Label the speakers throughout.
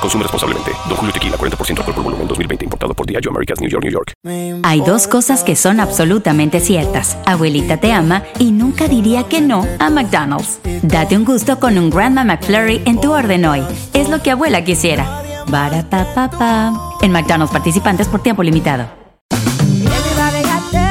Speaker 1: Consume responsablemente. Don Julio Tequila, 40% alcohol por volumen, 2020. Importado por Diageo Americas, New York, New York.
Speaker 2: Hay dos cosas que son absolutamente ciertas. Abuelita te ama y nunca diría que no a McDonald's. Date un gusto con un Grandma McFlurry en tu orden hoy. Es lo que abuela quisiera. Barata En McDonald's participantes por tiempo limitado.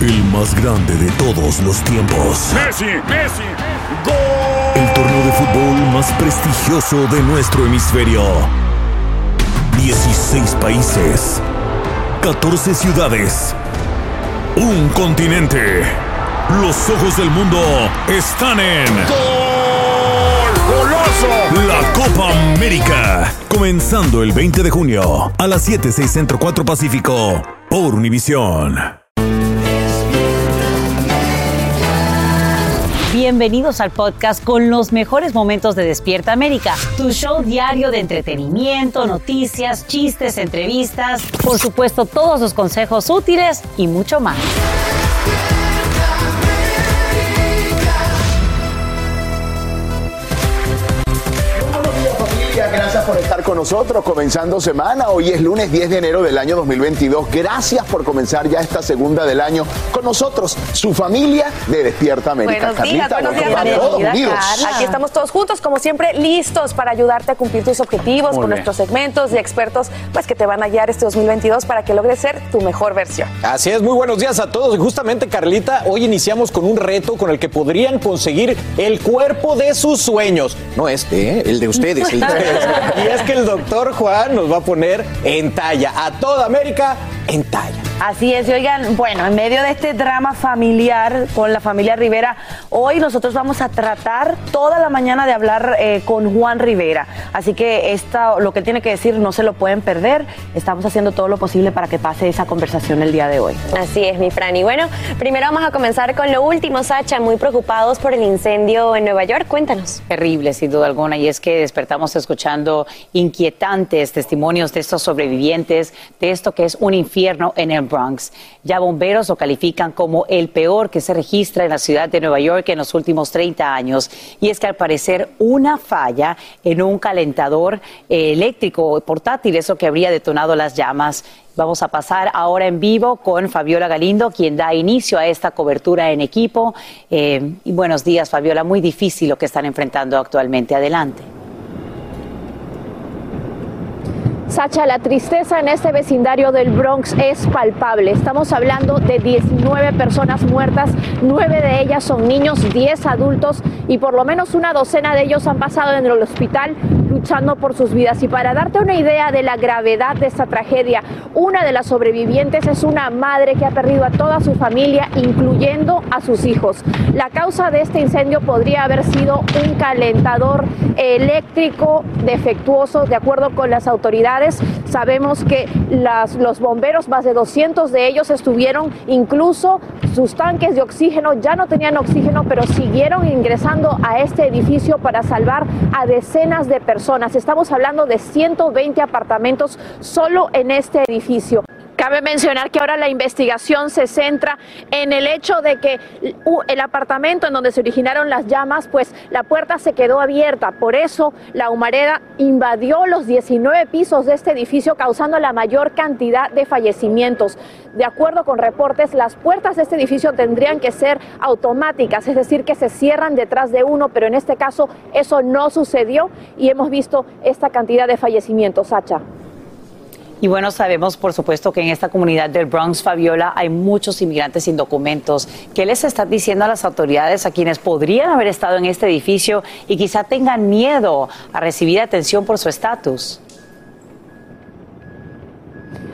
Speaker 3: El más grande de todos los tiempos.
Speaker 4: Messi, Messi,
Speaker 3: El torneo de fútbol más prestigioso de nuestro hemisferio. 16 países. 14 ciudades. Un continente. Los ojos del mundo están en.
Speaker 4: ¡Goloso!
Speaker 3: La Copa América. Comenzando el 20 de junio a las 7, 6 Centro 4 Pacífico. Por Univisión.
Speaker 5: Bienvenidos al podcast con los mejores momentos de Despierta América, tu show diario de entretenimiento, noticias, chistes, entrevistas, por supuesto todos los consejos útiles y mucho más.
Speaker 6: Con nosotros comenzando semana. Hoy es lunes 10 de enero del año 2022. Gracias por comenzar ya esta segunda del año con nosotros, su familia de Despierta América.
Speaker 7: Buenos días, buenos días,
Speaker 6: todos unidos.
Speaker 7: Aquí estamos todos juntos, como siempre, listos para ayudarte a cumplir tus objetivos
Speaker 6: Muy
Speaker 7: con
Speaker 6: bien.
Speaker 7: nuestros segmentos y expertos pues que te van a guiar este 2022 para que logres ser tu mejor versión.
Speaker 8: Así es, muy buenos días a todos. Y justamente, Carlita, hoy iniciamos con un reto con el que podrían conseguir el cuerpo de sus sueños. No este, ¿eh? el de ustedes, el de ustedes. Y es que el doctor Juan nos va a poner en talla a toda América en talla.
Speaker 9: Así es, y oigan, bueno, en medio de este drama familiar con la familia Rivera, hoy nosotros vamos a tratar toda la mañana de hablar eh, con Juan Rivera. Así que esta, lo que él tiene que decir no se lo pueden perder. Estamos haciendo todo lo posible para que pase esa conversación el día de hoy.
Speaker 10: Así es, mi Fran. Y bueno, primero vamos a comenzar con lo último, Sacha, muy preocupados por el incendio en Nueva York. Cuéntanos.
Speaker 5: Terrible, sin duda alguna, y es que despertamos escuchando inquietantes testimonios de estos sobrevivientes, de esto que es un infierno en el Bronx. Ya bomberos lo califican como el peor que se registra en la ciudad de Nueva York en los últimos 30 años. Y es que al parecer una falla en un calentador eh, eléctrico portátil, eso que habría detonado las llamas. Vamos a pasar ahora en vivo con Fabiola Galindo, quien da inicio a esta cobertura en equipo. Eh, buenos días, Fabiola. Muy difícil lo que están enfrentando actualmente. Adelante.
Speaker 11: Sacha, la tristeza en este vecindario del Bronx es palpable. Estamos hablando de 19 personas muertas, 9 de ellas son niños, 10 adultos y por lo menos una docena de ellos han pasado en el hospital luchando por sus vidas. Y para darte una idea de la gravedad de esta tragedia, una de las sobrevivientes es una madre que ha perdido a toda su familia, incluyendo a sus hijos. La causa de este incendio podría haber sido un calentador eléctrico defectuoso, de acuerdo con las autoridades. Sabemos que los bomberos, más de 200 de ellos estuvieron incluso sus tanques de oxígeno, ya no tenían oxígeno, pero siguieron ingresando a este edificio para salvar a decenas de personas. Estamos hablando de 120 apartamentos solo en este edificio. Cabe mencionar que ahora la investigación se centra en el hecho de que el apartamento en donde se originaron las llamas, pues la puerta se quedó abierta. Por eso la humareda invadió los 19 pisos de este edificio, causando la mayor cantidad de fallecimientos. De acuerdo con reportes, las puertas de este edificio tendrían que ser automáticas, es decir, que se cierran detrás de uno, pero en este caso eso no sucedió y hemos visto esta cantidad de fallecimientos, Sacha.
Speaker 5: Y bueno, sabemos por supuesto que en esta comunidad del Bronx, Fabiola, hay muchos inmigrantes sin documentos. ¿Qué les están diciendo a las autoridades a quienes podrían haber estado en este edificio y quizá tengan miedo a recibir atención por su estatus?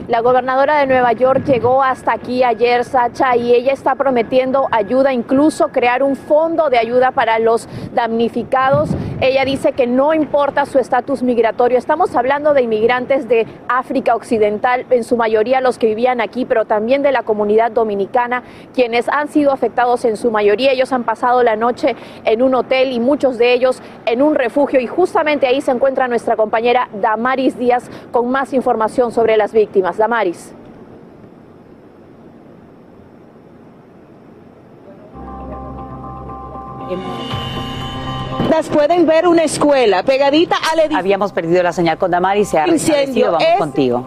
Speaker 11: La gobernadora de Nueva York llegó hasta aquí ayer, Sacha, y ella está prometiendo ayuda, incluso crear un fondo de ayuda para los damnificados. Ella dice que no importa su estatus migratorio. Estamos hablando de inmigrantes de África Occidental, en su mayoría los que vivían aquí, pero también de la comunidad dominicana, quienes han sido afectados en su mayoría. Ellos han pasado la noche en un hotel y muchos de ellos en un refugio. Y justamente ahí se encuentra nuestra compañera Damaris Díaz con más información sobre las víctimas. Damaris.
Speaker 4: Las pueden ver una escuela pegadita al edificio.
Speaker 5: Habíamos perdido la señal con Damaris, se ha vamos
Speaker 4: Es-
Speaker 5: contigo.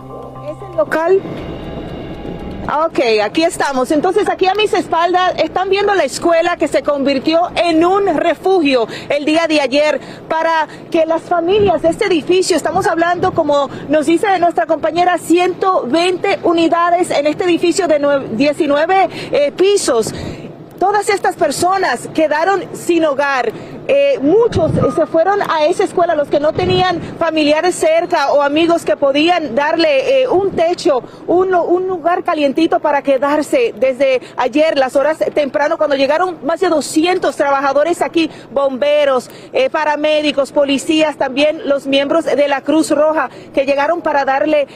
Speaker 4: Es el local. Ok, aquí estamos. Entonces, aquí a mis espaldas están viendo la escuela que se convirtió en un refugio el día de ayer para que las familias de este edificio, estamos hablando, como nos dice nuestra compañera, 120 unidades en este edificio de nue- 19 eh, pisos. Todas estas personas quedaron sin hogar. Eh, muchos eh, se fueron a esa escuela, los que no tenían familiares cerca o amigos que podían darle eh, un techo, un, un lugar calientito para quedarse. Desde ayer, las horas temprano, cuando llegaron más de 200 trabajadores aquí, bomberos, paramédicos, policías, también los miembros de la Cruz Roja que llegaron para darle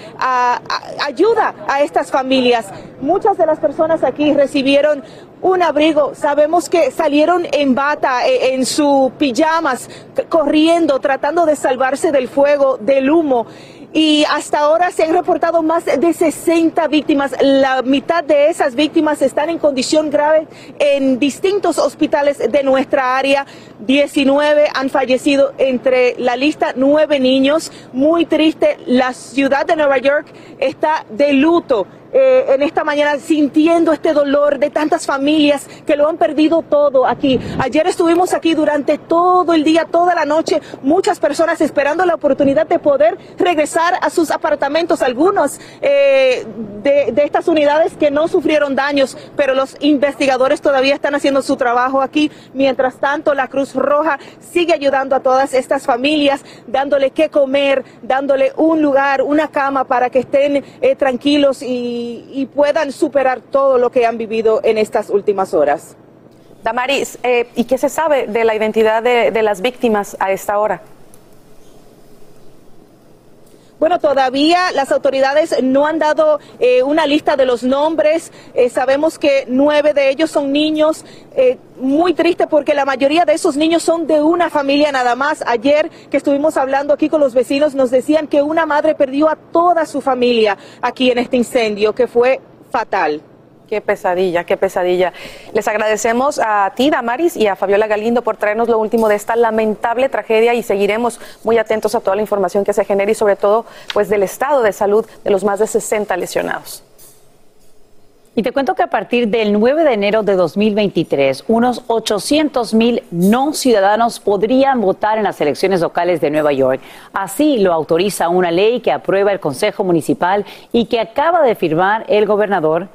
Speaker 4: ayuda a estas familias. Muchas de las personas aquí recibieron un abrigo. Sabemos que salieron en bata, eh, en sus pijamas, corriendo, tratando de salvarse del fuego, del humo. Y hasta ahora se han reportado más de 60 víctimas. La mitad de esas víctimas están en condición grave en distintos hospitales de nuestra área. 19 han fallecido entre la lista, nueve niños. Muy triste. La ciudad de Nueva York está de luto eh, en esta mañana sintiendo este dolor de tantas familias que lo han perdido todo aquí. Ayer estuvimos aquí durante todo el día, toda la noche, muchas personas esperando la oportunidad de poder regresar a sus apartamentos. Algunos eh, de, estas unidades que no sufrieron daños, pero los investigadores todavía están haciendo su trabajo aquí. Mientras tanto, la Cruz Roja sigue ayudando a todas estas familias, dándole qué comer, dándole un lugar, una cama para que estén eh, tranquilos y, y puedan superar todo lo que han vivido en estas últimas horas.
Speaker 7: Damaris, eh, ¿y qué se sabe de la identidad de, de las víctimas a esta hora?
Speaker 4: Bueno, todavía las autoridades no han dado eh, una lista de los nombres. Eh, sabemos que nueve de ellos son niños. Eh, muy triste porque la mayoría de esos niños son de una familia nada más. Ayer que estuvimos hablando aquí con los vecinos nos decían que una madre perdió a toda su familia aquí en este incendio, que fue fatal.
Speaker 7: Qué pesadilla, qué pesadilla. Les agradecemos a ti, Damaris, y a Fabiola Galindo por traernos lo último de esta lamentable tragedia y seguiremos muy atentos a toda la información que se genere y sobre todo pues del estado de salud de los más de 60 lesionados.
Speaker 5: Y te cuento que a partir del 9 de enero de 2023, unos 800 mil no ciudadanos podrían votar en las elecciones locales de Nueva York. Así lo autoriza una ley que aprueba el Consejo Municipal y que acaba de firmar el gobernador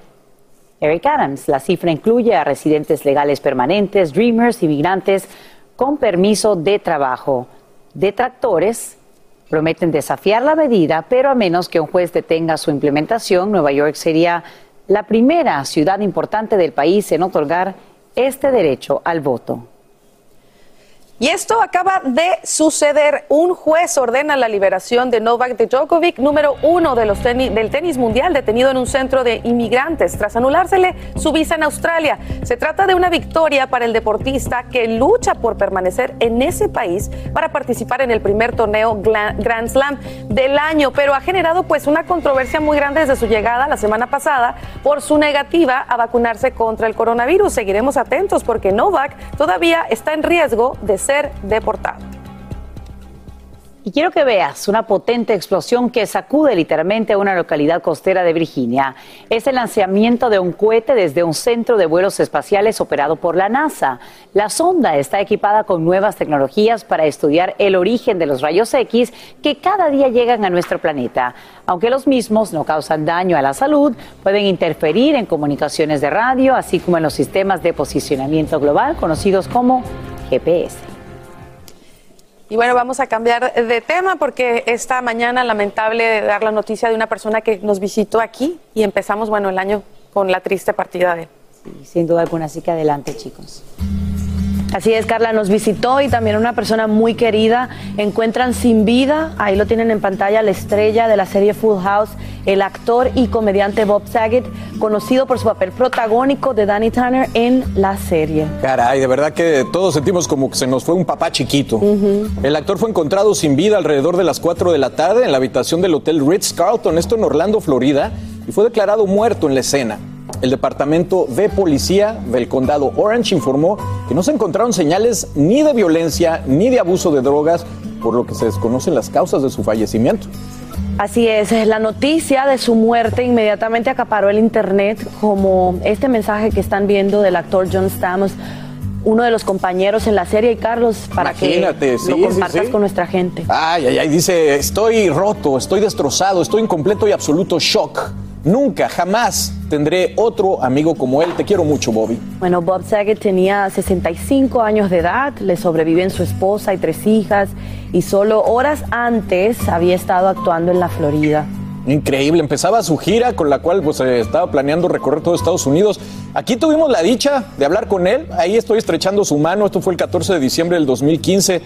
Speaker 5: Eric Adams. La cifra incluye a residentes legales permanentes, dreamers, inmigrantes con permiso de trabajo. Detractores prometen desafiar la medida, pero a menos que un juez detenga su implementación, Nueva York sería la primera ciudad importante del país en otorgar este derecho al voto.
Speaker 7: Y esto acaba de suceder. Un juez ordena la liberación de Novak Djokovic, número uno de los tenis- del tenis mundial, detenido en un centro de inmigrantes tras anulársele su visa en Australia. Se trata de una victoria para el deportista que lucha por permanecer en ese país para participar en el primer torneo Grand Slam del año, pero ha generado pues una controversia muy grande desde su llegada la semana pasada por su negativa a vacunarse contra el coronavirus. Seguiremos atentos porque Novak todavía está en riesgo de ser deportado.
Speaker 5: Y quiero que veas una potente explosión que sacude literalmente a una localidad costera de Virginia. Es el lanzamiento de un cohete desde un centro de vuelos espaciales operado por la NASA. La sonda está equipada con nuevas tecnologías para estudiar el origen de los rayos X que cada día llegan a nuestro planeta. Aunque los mismos no causan daño a la salud, pueden interferir en comunicaciones de radio, así como en los sistemas de posicionamiento global conocidos como GPS.
Speaker 7: Y bueno, vamos a cambiar de tema porque esta mañana lamentable dar la noticia de una persona que nos visitó aquí y empezamos, bueno, el año con la triste partida de él.
Speaker 5: Sí, sin duda alguna, así que adelante, chicos.
Speaker 9: Así es, Carla, nos visitó y también una persona muy querida. Encuentran sin vida, ahí lo tienen en pantalla, la estrella de la serie Full House, el actor y comediante Bob Saget, conocido por su papel protagónico de Danny Tanner en la serie.
Speaker 8: Caray, de verdad que todos sentimos como que se nos fue un papá chiquito. El actor fue encontrado sin vida alrededor de las 4 de la tarde en la habitación del Hotel Ritz Carlton, esto en Orlando, Florida, y fue declarado muerto en la escena. El Departamento de Policía del Condado Orange informó que no se encontraron señales ni de violencia ni de abuso de drogas, por lo que se desconocen las causas de su fallecimiento.
Speaker 9: Así es, la noticia de su muerte inmediatamente acaparó el internet como este mensaje que están viendo del actor John Stamos, uno de los compañeros en la serie, y Carlos, para
Speaker 8: Imagínate,
Speaker 9: que
Speaker 8: sí,
Speaker 9: lo
Speaker 8: sí,
Speaker 9: compartas
Speaker 8: sí.
Speaker 9: con nuestra gente.
Speaker 8: Ay, ay, ay, dice, estoy roto, estoy destrozado, estoy en completo y absoluto shock. Nunca, jamás tendré otro amigo como él. Te quiero mucho, Bobby.
Speaker 9: Bueno, Bob Saget tenía 65 años de edad, le sobreviven su esposa y tres hijas, y solo horas antes había estado actuando en la Florida.
Speaker 8: Increíble, empezaba su gira con la cual pues eh, estaba planeando recorrer todo Estados Unidos. Aquí tuvimos la dicha de hablar con él, ahí estoy estrechando su mano, esto fue el 14 de diciembre del 2015.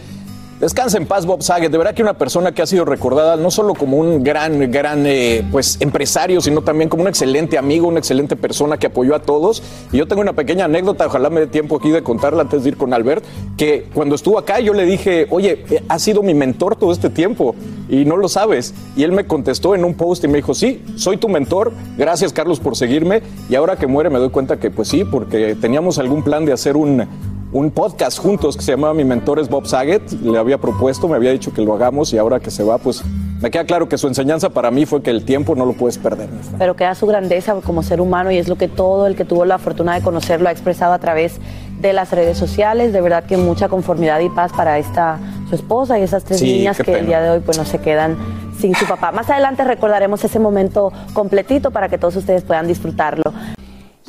Speaker 8: Descansa en paz Bob Saget, de verdad que una persona que ha sido recordada no solo como un gran, gran eh, pues, empresario, sino también como un excelente amigo, una excelente persona que apoyó a todos. Y yo tengo una pequeña anécdota, ojalá me dé tiempo aquí de contarla antes de ir con Albert, que cuando estuvo acá yo le dije, oye, eh, has sido mi mentor todo este tiempo y no lo sabes. Y él me contestó en un post y me dijo, sí, soy tu mentor, gracias Carlos por seguirme. Y ahora que muere me doy cuenta que pues sí, porque teníamos algún plan de hacer un un podcast juntos que se llamaba Mi Mentor es Bob Saget. Le había propuesto, me había dicho que lo hagamos y ahora que se va, pues me queda claro que su enseñanza para mí fue que el tiempo no lo puedes perder.
Speaker 9: Pero queda su grandeza como ser humano y es lo que todo el que tuvo la fortuna de conocerlo ha expresado a través de las redes sociales. De verdad que mucha conformidad y paz para esta su esposa y esas tres
Speaker 8: Sí,
Speaker 9: niñas que el día de hoy pues no se quedan sin su papá. Más adelante recordaremos ese momento completito para que todos ustedes puedan disfrutarlo.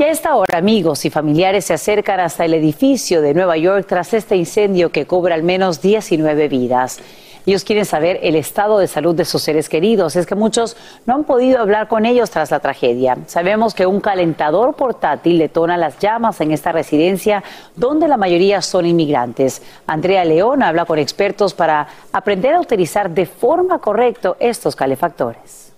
Speaker 5: Y a esta hora, amigos y familiares se acercan hasta el edificio de Nueva York tras este incendio que cobra al menos 19 vidas. Ellos quieren saber el estado de salud de sus seres queridos. Es que muchos no han podido hablar con ellos tras la tragedia. Sabemos que un calentador portátil detona las llamas en esta residencia donde la mayoría son inmigrantes. Andrea León habla con expertos para aprender a utilizar de forma correcta estos calefactores.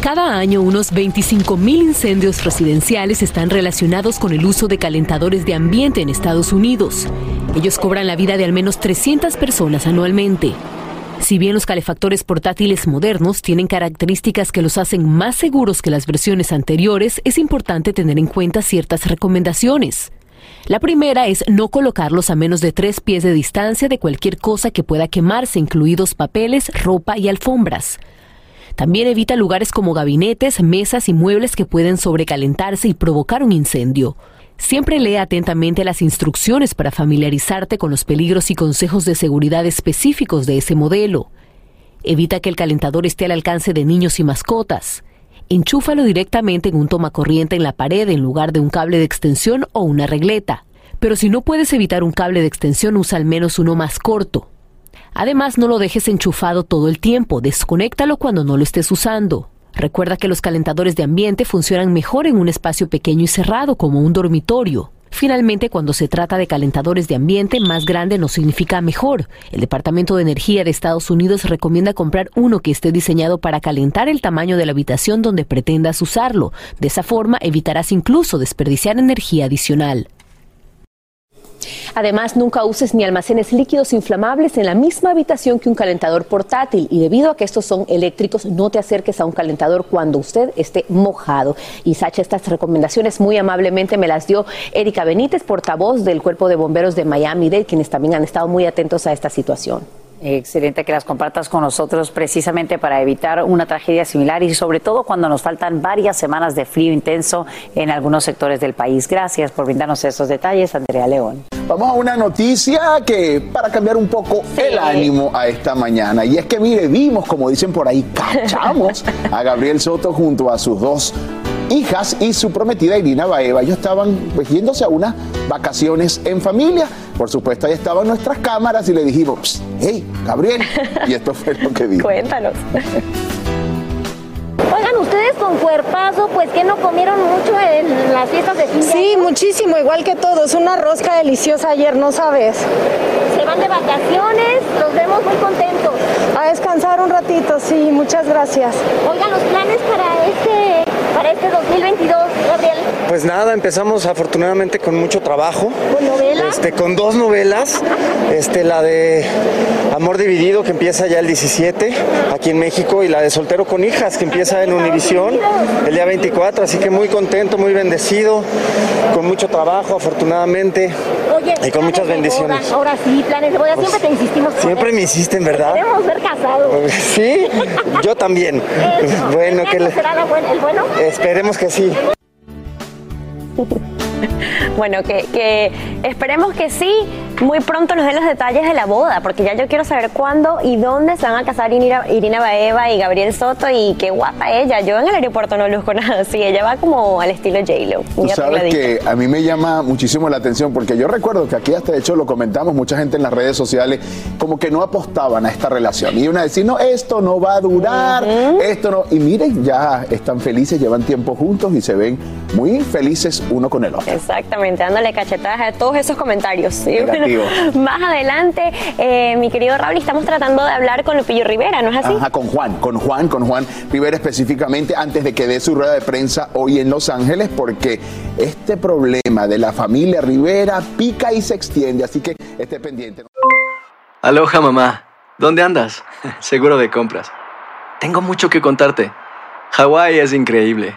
Speaker 12: Cada año unos 25.000 incendios residenciales están relacionados con el uso de calentadores de ambiente en Estados Unidos. Ellos cobran la vida de al menos 300 personas anualmente. Si bien los calefactores portátiles modernos tienen características que los hacen más seguros que las versiones anteriores, es importante tener en cuenta ciertas recomendaciones. La primera es no colocarlos a menos de tres pies de distancia de cualquier cosa que pueda quemarse, incluidos papeles, ropa y alfombras. También evita lugares como gabinetes, mesas y muebles que pueden sobrecalentarse y provocar un incendio. Siempre lee atentamente las instrucciones para familiarizarte con los peligros y consejos de seguridad específicos de ese modelo. Evita que el calentador esté al alcance de niños y mascotas. Enchúfalo directamente en un tomacorriente en la pared en lugar de un cable de extensión o una regleta. Pero si no puedes evitar un cable de extensión, usa al menos uno más corto. Además, no lo dejes enchufado todo el tiempo, desconéctalo cuando no lo estés usando. Recuerda que los calentadores de ambiente funcionan mejor en un espacio pequeño y cerrado como un dormitorio. Finalmente, cuando se trata de calentadores de ambiente, más grande no significa mejor. El Departamento de Energía de Estados Unidos recomienda comprar uno que esté diseñado para calentar el tamaño de la habitación donde pretendas usarlo. De esa forma evitarás incluso desperdiciar energía adicional.
Speaker 11: Además, nunca uses ni almacenes líquidos inflamables en la misma habitación que un calentador portátil y debido a que estos son eléctricos, no te acerques a un calentador cuando usted esté mojado. Y Sacha, estas recomendaciones muy amablemente me las dio Erika Benítez, portavoz del Cuerpo de Bomberos de Miami-Dade, quienes también han estado muy atentos a esta situación.
Speaker 5: Excelente que las compartas con nosotros precisamente para evitar una tragedia similar y sobre todo cuando nos faltan varias semanas de frío intenso en algunos sectores del país. Gracias por brindarnos esos detalles, Andrea León.
Speaker 6: Vamos a una noticia que para cambiar un poco el ánimo a esta mañana. Y es que mire, vimos, como dicen por ahí, cachamos a Gabriel Soto junto a sus dos hijas y su prometida Irina Baeva. Ellos estaban pues, yéndose a unas vacaciones en familia. Por supuesto, ahí estaban nuestras cámaras y le dijimos, hey, Gabriel. Y esto fue lo que dijo.
Speaker 10: Cuéntanos.
Speaker 13: Oigan, ustedes con cuerpazo, pues que no comieron mucho en las fiestas de fin de
Speaker 14: Sí,
Speaker 13: año?
Speaker 14: muchísimo, igual que todos. Una rosca deliciosa ayer, no sabes.
Speaker 13: Se van de vacaciones, los vemos muy contentos.
Speaker 14: A descansar un ratito, sí, muchas gracias.
Speaker 13: Oigan, los planes para este, para este 2022, Gabriel.
Speaker 15: Pues nada, empezamos afortunadamente con mucho trabajo.
Speaker 13: ¿Con novelas?
Speaker 15: Este, con dos novelas. Este, la de Amor Dividido, que empieza ya el 17 aquí en México, y la de Soltero con Hijas, que empieza en Univisión el día 24. Así que muy contento, muy bendecido, con mucho trabajo, afortunadamente. Y con muchas
Speaker 13: boda.
Speaker 15: bendiciones.
Speaker 13: Ahora sí, planes de boda.
Speaker 15: Pues,
Speaker 13: siempre te insistimos.
Speaker 15: Siempre me insisten, ¿verdad?
Speaker 13: Queremos ver casados.
Speaker 15: Sí, yo también. Bueno, que le-
Speaker 13: ¿Será el bueno?
Speaker 15: esperemos que sí.
Speaker 10: Bueno, que, que esperemos que sí, muy pronto nos den los detalles de la boda, porque ya yo quiero saber cuándo y dónde se van a casar Irina, Irina Baeva y Gabriel Soto y qué guapa ella. Yo en el aeropuerto no luzco nada así, ella va como al estilo J-Lo.
Speaker 6: Tú sabes que a mí me llama muchísimo la atención porque yo recuerdo que aquí hasta de hecho lo comentamos mucha gente en las redes sociales como que no apostaban a esta relación. Y una decir no esto no va a durar esto no y miren ya están felices llevan tiempo juntos y se ven muy felices uno con el otro
Speaker 10: Exactamente, dándole cachetadas a todos esos comentarios. Y
Speaker 6: Negativo.
Speaker 10: bueno, más adelante, eh, mi querido Raúl, estamos tratando de hablar con Lupillo Rivera, ¿no es así?
Speaker 6: Ajá, con Juan, con Juan, con Juan Rivera específicamente antes de que dé su rueda de prensa hoy en Los Ángeles, porque este problema de la familia Rivera pica y se extiende, así que esté pendiente.
Speaker 16: Aloha mamá, ¿dónde andas? Seguro de compras. Tengo mucho que contarte. Hawái es increíble.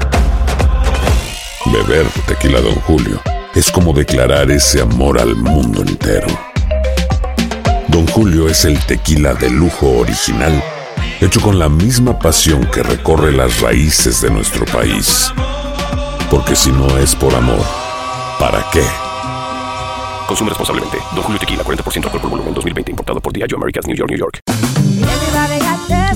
Speaker 17: Beber tequila, Don Julio, es como declarar ese amor al mundo entero. Don Julio es el tequila de lujo original, hecho con la misma pasión que recorre las raíces de nuestro país. Porque si no es por amor, ¿para qué?
Speaker 1: Consume responsablemente. Don Julio Tequila, 40% alcohol por volumen, 2020. Importado por Diageo Americas, New York, New York.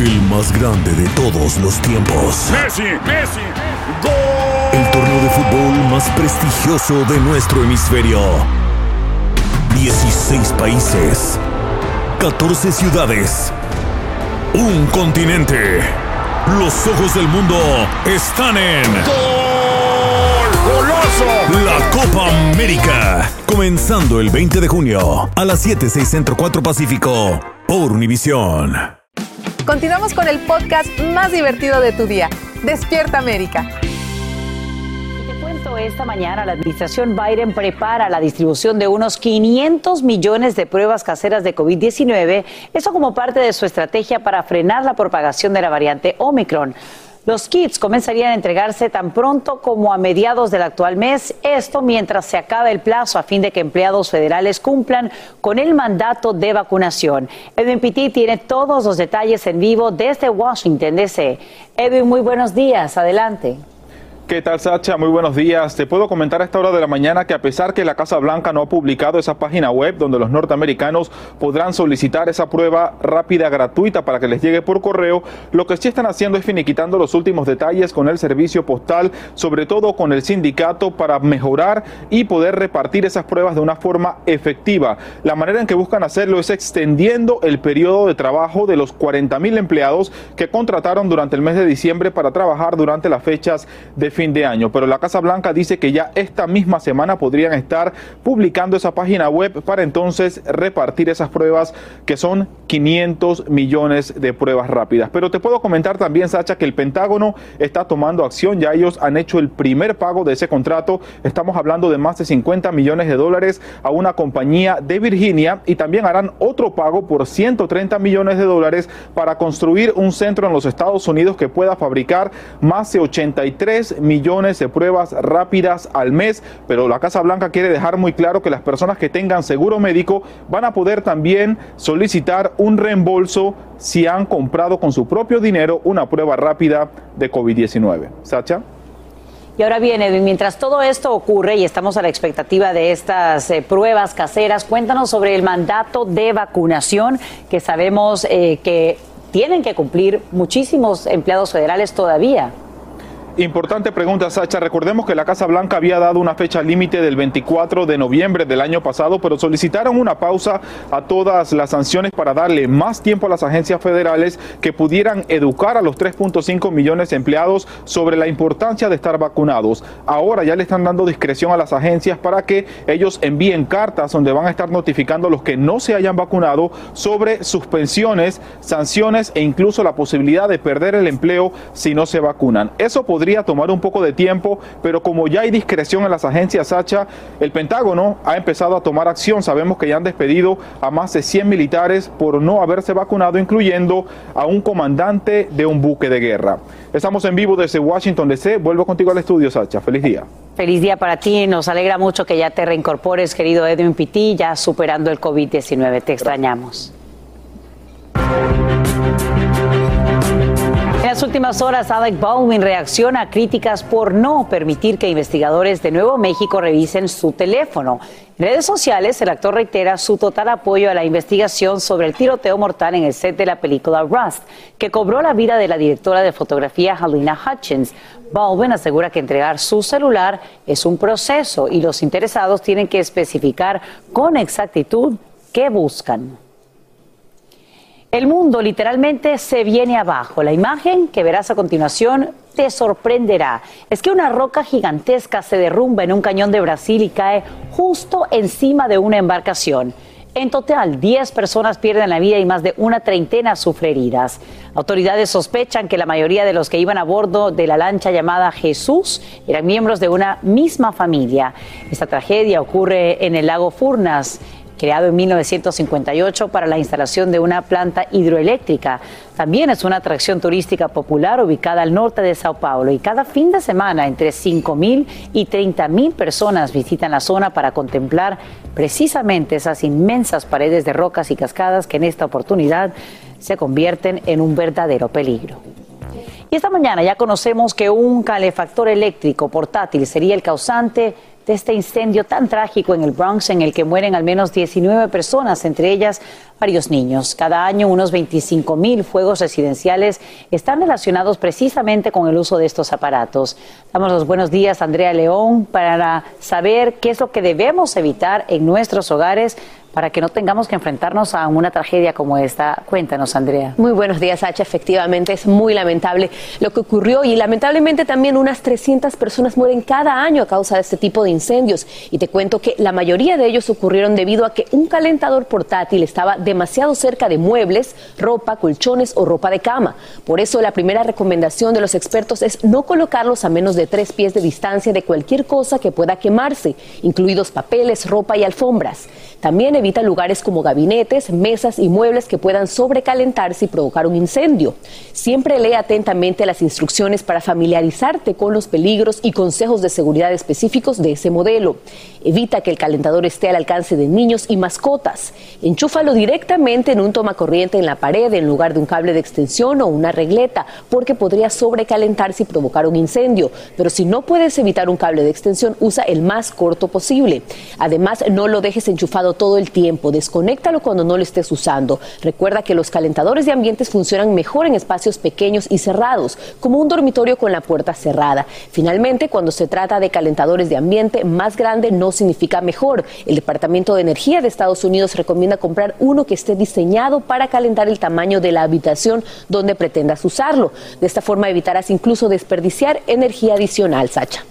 Speaker 3: El más grande de todos los tiempos.
Speaker 18: Messi, Messi,
Speaker 3: El torneo de fútbol más prestigioso de nuestro hemisferio. 16 países. 14 ciudades. Un continente. Los ojos del mundo están en.
Speaker 18: goloso.
Speaker 3: La Copa América. Comenzando el 20 de junio a las 7, 6 Centro 4 Pacífico por Univisión.
Speaker 7: Continuamos con el podcast más divertido de tu día. Despierta América.
Speaker 5: Esta mañana, la administración Biden prepara la distribución de unos 500 millones de pruebas caseras de COVID-19, eso como parte de su estrategia para frenar la propagación de la variante Omicron. Los kits comenzarían a entregarse tan pronto como a mediados del actual mes, esto mientras se acabe el plazo a fin de que empleados federales cumplan con el mandato de vacunación. Edwin Pitti tiene todos los detalles en vivo desde Washington, D.C. Edwin, muy buenos días, adelante.
Speaker 18: ¿Qué tal, Sacha? Muy buenos días. Te puedo comentar a esta hora de la mañana que a pesar que la Casa Blanca no ha publicado esa página web donde los norteamericanos podrán solicitar esa prueba rápida gratuita para que les llegue por correo, lo que sí están haciendo es finiquitando los últimos detalles con el servicio postal, sobre todo con el sindicato, para mejorar y poder repartir esas pruebas de una forma efectiva. La manera en que buscan hacerlo es extendiendo el periodo de trabajo de los 40 mil empleados que contrataron durante el mes de diciembre para trabajar durante las fechas de fin de año. Pero la Casa Blanca dice que ya esta misma semana podrían estar publicando esa página web para entonces repartir esas pruebas que son 500 millones de pruebas rápidas. Pero te puedo comentar también, Sacha, que el Pentágono está tomando acción. Ya ellos han hecho el primer pago de ese contrato. Estamos hablando de más de 50 millones de dólares a una compañía de Virginia y también harán otro pago por 130 millones de dólares para construir un centro en los Estados Unidos que pueda fabricar más de 83 millones millones de pruebas rápidas al mes, pero la Casa Blanca quiere dejar muy claro que las personas que tengan seguro médico van a poder también solicitar un reembolso si han comprado con su propio dinero una prueba rápida de COVID-19. Sacha.
Speaker 5: Y ahora viene, mientras todo esto ocurre y estamos a la expectativa de estas eh, pruebas caseras, cuéntanos sobre el mandato de vacunación que sabemos eh, que tienen que cumplir muchísimos empleados federales todavía.
Speaker 18: Importante pregunta, Sacha. Recordemos que la Casa Blanca había dado una fecha límite del 24 de noviembre del año pasado, pero solicitaron una pausa a todas las sanciones para darle más tiempo a las agencias federales que pudieran educar a los 3.5 millones de empleados sobre la importancia de estar vacunados. Ahora ya le están dando discreción a las agencias para que ellos envíen cartas donde van a estar notificando a los que no se hayan vacunado sobre suspensiones, sanciones e incluso la posibilidad de perder el empleo si no se vacunan. Eso podría tomar un poco de tiempo, pero como ya hay discreción en las agencias Sacha, el Pentágono ha empezado a tomar acción. Sabemos que ya han despedido a más de 100 militares por no haberse vacunado, incluyendo a un comandante de un buque de guerra. Estamos en vivo desde Washington DC. Vuelvo contigo al estudio, Sacha. Feliz día.
Speaker 5: Feliz día para ti. Nos alegra mucho que ya te reincorpores, querido Edwin Pitti, ya superando el COVID-19. Te extrañamos. Las últimas horas, Alec Baldwin reacciona a críticas por no permitir que investigadores de Nuevo México revisen su teléfono. En redes sociales, el actor reitera su total apoyo a la investigación sobre el tiroteo mortal en el set de la película Rust, que cobró la vida de la directora de fotografía Halina Hutchins. Baldwin asegura que entregar su celular es un proceso y los interesados tienen que especificar con exactitud qué buscan. El mundo literalmente se viene abajo. La imagen que verás a continuación te sorprenderá. Es que una roca gigantesca se derrumba en un cañón de Brasil y cae justo encima de una embarcación. En total, 10 personas pierden la vida y más de una treintena sufren heridas. Autoridades sospechan que la mayoría de los que iban a bordo de la lancha llamada Jesús eran miembros de una misma familia. Esta tragedia ocurre en el lago Furnas creado en 1958 para la instalación de una planta hidroeléctrica. También es una atracción turística popular ubicada al norte de Sao Paulo y cada fin de semana entre 5.000 y 30.000 personas visitan la zona para contemplar precisamente esas inmensas paredes de rocas y cascadas que en esta oportunidad se convierten en un verdadero peligro. Y esta mañana ya conocemos que un calefactor eléctrico portátil sería el causante de este incendio tan trágico en el Bronx en el que mueren al menos 19 personas, entre ellas varios niños. Cada año unos 25 mil fuegos residenciales están relacionados precisamente con el uso de estos aparatos. Damos los buenos días Andrea León para saber qué es lo que debemos evitar en nuestros hogares para que no tengamos que enfrentarnos a una tragedia como esta. Cuéntanos, Andrea.
Speaker 19: Muy buenos días, Hacha. Efectivamente, es muy lamentable lo que ocurrió y lamentablemente también unas 300 personas mueren cada año a causa de este tipo de incendios. Y te cuento que la mayoría de ellos ocurrieron debido a que un calentador portátil estaba demasiado cerca de muebles, ropa, colchones o ropa de cama. Por eso la primera recomendación de los expertos es no colocarlos a menos de tres pies de distancia de cualquier cosa que pueda quemarse, incluidos papeles, ropa y alfombras. También evita lugares como gabinetes, mesas y muebles que puedan sobrecalentarse y provocar un incendio. Siempre lee atentamente las instrucciones para familiarizarte con los peligros y consejos de seguridad específicos de ese modelo. Evita que el calentador esté al alcance de niños y mascotas. Enchúfalo directamente en un toma corriente en la pared en lugar de un cable de extensión o una regleta, porque podría sobrecalentarse y provocar un incendio. Pero si no puedes evitar un cable de extensión, usa el más corto posible. Además, no lo dejes enchufado todo el tiempo. Desconéctalo cuando no lo estés usando. Recuerda que los calentadores de ambientes funcionan mejor en espacios pequeños y cerrados, como un dormitorio con la puerta cerrada. Finalmente, cuando se trata de calentadores de ambiente, más grande no significa mejor. El Departamento de Energía de Estados Unidos recomienda comprar uno que esté diseñado para calentar el tamaño de la habitación donde pretendas usarlo. De esta forma evitarás incluso desperdiciar energía adicional, Sacha.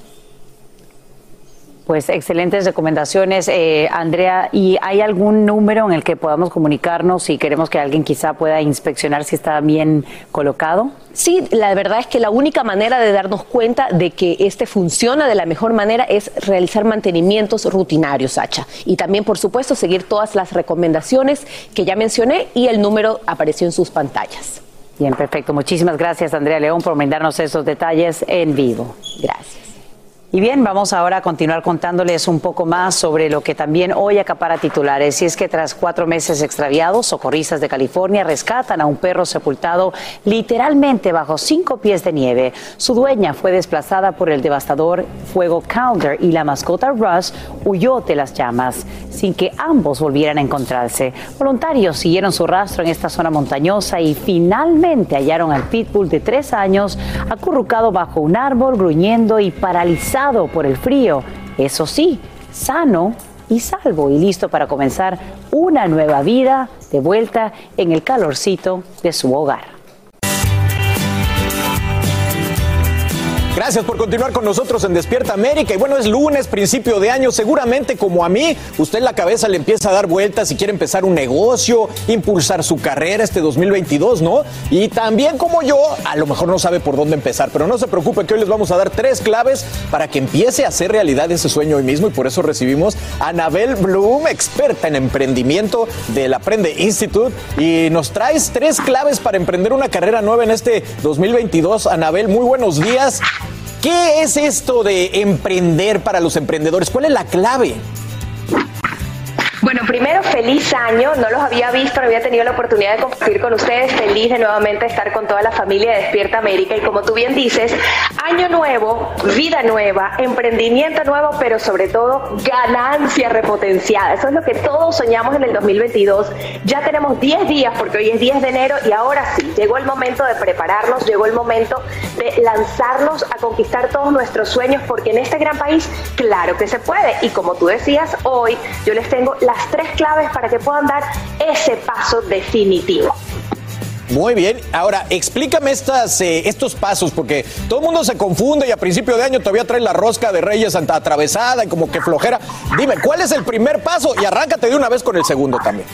Speaker 5: Pues excelentes recomendaciones, eh, Andrea. ¿Y hay algún número en el que podamos comunicarnos si queremos que alguien quizá pueda inspeccionar si está bien colocado?
Speaker 19: Sí, la verdad es que la única manera de darnos cuenta de que este funciona de la mejor manera es realizar mantenimientos rutinarios, Sacha. Y también, por supuesto, seguir todas las recomendaciones que ya mencioné y el número apareció en sus pantallas.
Speaker 5: Bien, perfecto. Muchísimas gracias, Andrea León, por brindarnos esos detalles en vivo.
Speaker 19: Gracias.
Speaker 5: Y bien, vamos ahora a continuar contándoles un poco más sobre lo que también hoy acapara titulares. Y es que tras cuatro meses extraviados, socorristas de California rescatan a un perro sepultado literalmente bajo cinco pies de nieve. Su dueña fue desplazada por el devastador fuego Calder y la mascota Russ huyó de las llamas sin que ambos volvieran a encontrarse. Voluntarios siguieron su rastro en esta zona montañosa y finalmente hallaron al pitbull de tres años acurrucado bajo un árbol, gruñendo y paralizado por el frío, eso sí, sano y salvo y listo para comenzar una nueva vida de vuelta en el calorcito de su hogar.
Speaker 8: Gracias por continuar con nosotros en Despierta América. Y bueno, es lunes, principio de año. Seguramente, como a mí, usted en la cabeza le empieza a dar vueltas y quiere empezar un negocio, impulsar su carrera este 2022, ¿no? Y también, como yo, a lo mejor no sabe por dónde empezar. Pero no se preocupe, que hoy les vamos a dar tres claves para que empiece a hacer realidad ese sueño hoy mismo. Y por eso recibimos a Anabel Bloom, experta en emprendimiento del Aprende Institute. Y nos traes tres claves para emprender una carrera nueva en este 2022. Anabel, muy buenos días. ¿Qué es esto de emprender para los emprendedores? ¿Cuál es la clave?
Speaker 20: Bueno, primero, feliz año. No los había visto, no había tenido la oportunidad de compartir con ustedes. Feliz de nuevamente estar con toda la familia de Despierta América. Y como tú bien dices, año nuevo, vida nueva, emprendimiento nuevo, pero sobre todo ganancia repotenciada. Eso es lo que todos soñamos en el 2022. Ya tenemos 10 días, porque hoy es 10 de enero, y ahora sí, llegó el momento de prepararnos, llegó el momento de lanzarnos a conquistar todos nuestros sueños, porque en este gran país, claro que se puede. Y como tú decías, hoy yo les tengo las tres claves para que puedan dar ese paso definitivo.
Speaker 8: Muy bien, ahora explícame estas, eh, estos pasos, porque todo el mundo se confunde y a principio de año todavía trae la rosca de Reyes atravesada y como que flojera. Dime, ¿cuál es el primer paso? Y arráncate de una vez con el segundo también.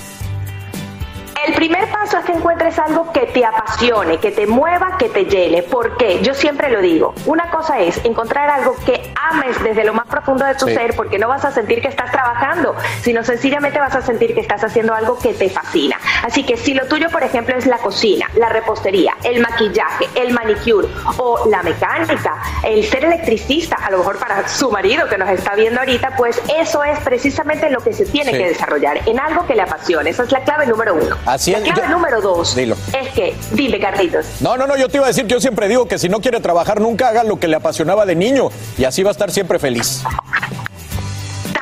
Speaker 20: El primer paso es que encuentres algo que te apasione, que te mueva, que te llene. ¿Por qué? Yo siempre lo digo. Una cosa es encontrar algo que ames desde lo más profundo de tu ser, porque no vas a sentir que estás trabajando, sino sencillamente vas a sentir que estás haciendo algo que te fascina. Así que si lo tuyo, por ejemplo, es la cocina, la repostería, el maquillaje, el manicure o la mecánica, el ser electricista, a lo mejor para su marido que nos está viendo ahorita, pues eso es precisamente lo que se tiene
Speaker 8: Sí.
Speaker 20: que desarrollar en algo que le apasione. Esa es la clave número uno.
Speaker 8: Así
Speaker 20: la
Speaker 8: es.
Speaker 20: clave
Speaker 8: Yo-
Speaker 20: número dos
Speaker 8: Dilo.
Speaker 20: es que, dime, Carlitos.
Speaker 8: No, no, no, yo te iba a decir que yo siempre digo que si no quiere trabajar, nunca haga lo que le apasionaba de niño y así va a estar siempre feliz.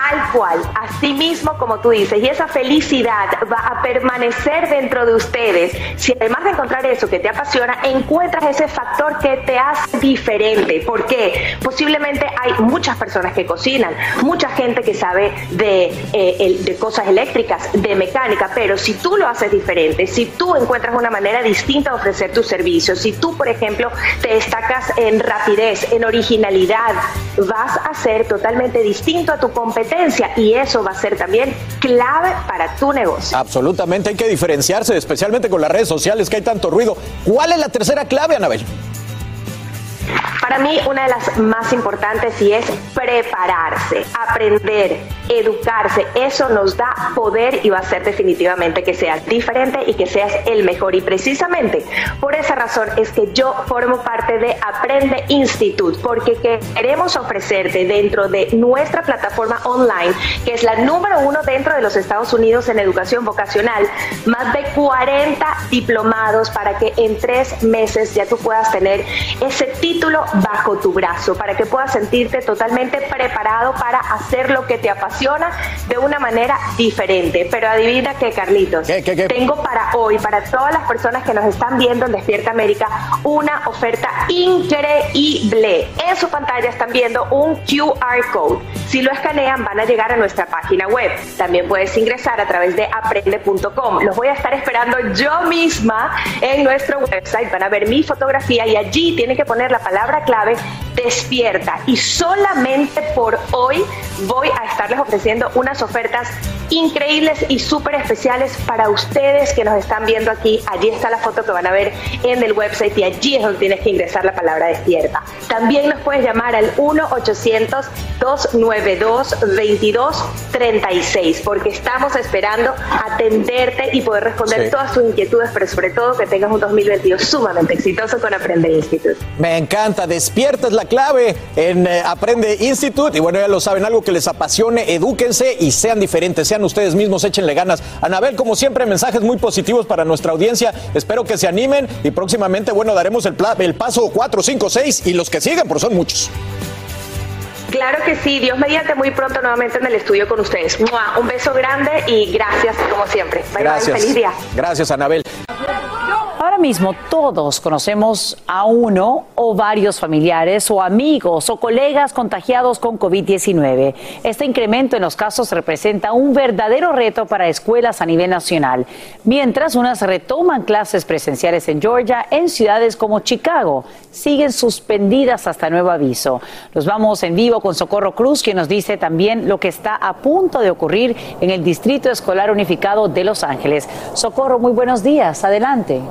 Speaker 20: Tal cual, así mismo como tú dices, y esa felicidad va a permanecer dentro de ustedes. Si además de encontrar eso que te apasiona, encuentras ese factor que te hace diferente. ¿Por qué? Posiblemente hay muchas personas que cocinan, mucha gente que sabe de, eh, de cosas eléctricas, de mecánica, pero si tú lo haces diferente, si tú encuentras una manera distinta de ofrecer tus servicios, si tú, por ejemplo, te destacas en rapidez, en originalidad, vas a ser totalmente distinto a tu competencia y eso va a ser también clave para tu negocio.
Speaker 8: Absolutamente, hay que diferenciarse, especialmente con las redes sociales que hay tanto ruido. ¿Cuál es la tercera clave, Anabel?
Speaker 20: Para mí, una de las más importantes y es prepararse, aprender, educarse. Eso nos da poder y va a hacer definitivamente que seas diferente y que seas el mejor. Y precisamente por esa razón es que yo formo parte de Aprende Institute, porque queremos ofrecerte dentro de nuestra plataforma online, que es la número uno dentro de los Estados Unidos en educación vocacional, más de 40 diplomados para que en tres meses ya tú puedas tener ese título bajo tu brazo, para que puedas sentirte totalmente preparado para hacer lo que te apasiona de una manera diferente. Pero adivina qué, Carlitos, tengo para hoy, para todas las personas que nos están viendo en Despierta América, una oferta increíble. En su pantalla están viendo un QR code. Si lo escanean, van a llegar a nuestra página web. También puedes ingresar a través de aprende.com. Los voy a estar esperando yo misma en nuestro website. Van a ver mi fotografía y allí tienen que poner la palabra clave despierta. Y solamente por hoy voy a estarles ofreciendo unas ofertas increíbles y súper especiales para ustedes que nos están viendo aquí. Allí está la foto que van a ver en el website y allí es donde tienes que ingresar la palabra despierta. También nos puedes llamar al 1-800-292-2236 porque estamos esperando atenderte y poder responder todas tus inquietudes, pero sobre todo que tengas un 2022 sumamente exitoso con Aprende Institute.
Speaker 8: Me encanta, despierta es la clave en eh, Aprende Institute y bueno, ya lo saben, algo que les apasione, edúquense y sean diferentes, sean ustedes mismos, échenle ganas. Anabel, como siempre, mensajes muy positivos para nuestra audiencia. Espero que se animen y próximamente, bueno, daremos el, el paso 4, 5, 6 y los que sigan, porque son muchos.
Speaker 20: Claro que sí, Dios mediante muy pronto nuevamente en el estudio con ustedes. Un beso grande y gracias como siempre. Bye
Speaker 8: Gracias.
Speaker 20: bye, feliz día.
Speaker 8: Gracias, Anabel.
Speaker 5: Ahora mismo todos conocemos a uno o varios familiares o amigos o colegas contagiados con COVID-19. Este incremento en los casos representa un verdadero reto para escuelas a nivel nacional, mientras unas retoman clases presenciales en Georgia, en ciudades como Chicago siguen suspendidas hasta nuevo aviso. Nos vamos en vivo con Socorro Cruz, quien nos dice también lo que está a punto de ocurrir en el Distrito Escolar Unificado de Los Ángeles. Socorro, muy buenos días. Adelante.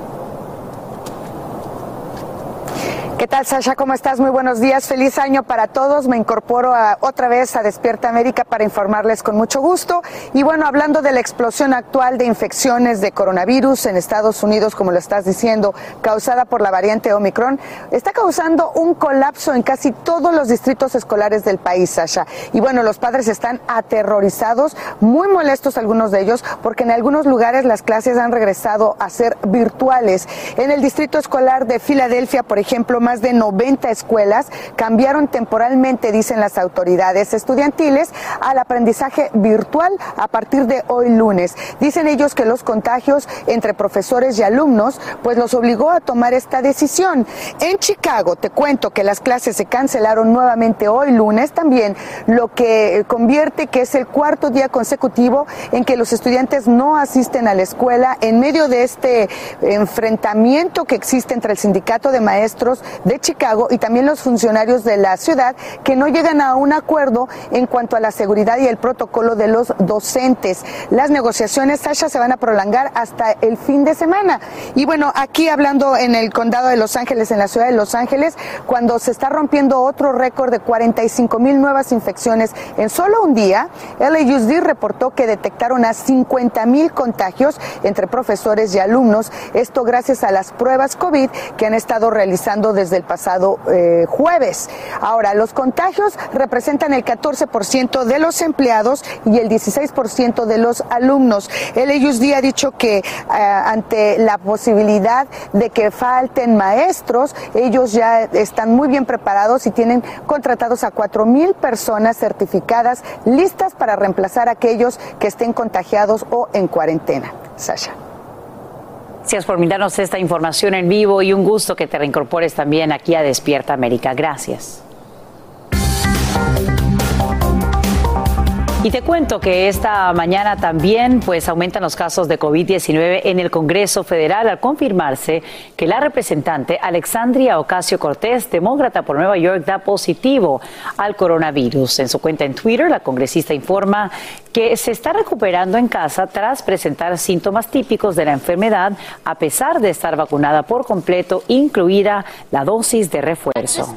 Speaker 21: ¿Qué tal, Sasha? ¿Cómo estás? Muy buenos días. Feliz año para todos. Me incorporo otra vez a Despierta América para informarles con mucho gusto. Y bueno, hablando de la explosión actual de infecciones de coronavirus en Estados Unidos, como lo estás diciendo, causada por la variante Omicron, está causando un colapso en casi todos los distritos escolares del país, Sasha. Y bueno, los padres están aterrorizados, muy molestos algunos de ellos, porque en algunos lugares las clases han regresado a ser virtuales. En el distrito escolar de Filadelfia, por ejemplo, más de 90 escuelas cambiaron temporalmente, dicen las autoridades estudiantiles, al aprendizaje virtual a partir de hoy lunes. Dicen ellos que los contagios entre profesores y alumnos pues los obligó a tomar esta decisión. En Chicago, te cuento que las clases se cancelaron nuevamente hoy lunes también, lo que convierte que es el cuarto día consecutivo en que los estudiantes no asisten a la escuela en medio de este enfrentamiento que existe entre el sindicato de maestros de Chicago y también los funcionarios de la ciudad que no llegan a un acuerdo en cuanto a la seguridad y el protocolo de los docentes. Las negociaciones, Sasha, se van a prolongar hasta el fin de semana. Y bueno, aquí hablando en el condado de Los Ángeles, en la ciudad de Los Ángeles, cuando se está rompiendo otro récord de 45 mil nuevas infecciones en solo un día, LAUSD reportó que detectaron a 50 mil contagios entre profesores y alumnos. Esto gracias a las pruebas COVID que han estado realizando desde el pasado eh, jueves. Ahora, los contagios representan el 14% de los empleados y el 16% de los alumnos. El LAUSD ha dicho que eh, ante la posibilidad de que falten maestros, ellos ya están muy bien preparados y tienen contratados a 4 mil personas certificadas listas para reemplazar a aquellos que estén contagiados o en cuarentena. Sasha.
Speaker 5: Gracias por brindarnos esta información en vivo y un gusto que te reincorpores también aquí a Despierta América. Gracias. Y te cuento que esta mañana también pues aumentan los casos de COVID-19 en el Congreso Federal al confirmarse que la representante Alexandria Ocasio Cortés, demócrata por Nueva York, da positivo al coronavirus. En su cuenta en Twitter, la congresista informa que se está recuperando en casa tras presentar síntomas típicos de la enfermedad a pesar de estar vacunada por completo, incluida la dosis de refuerzo.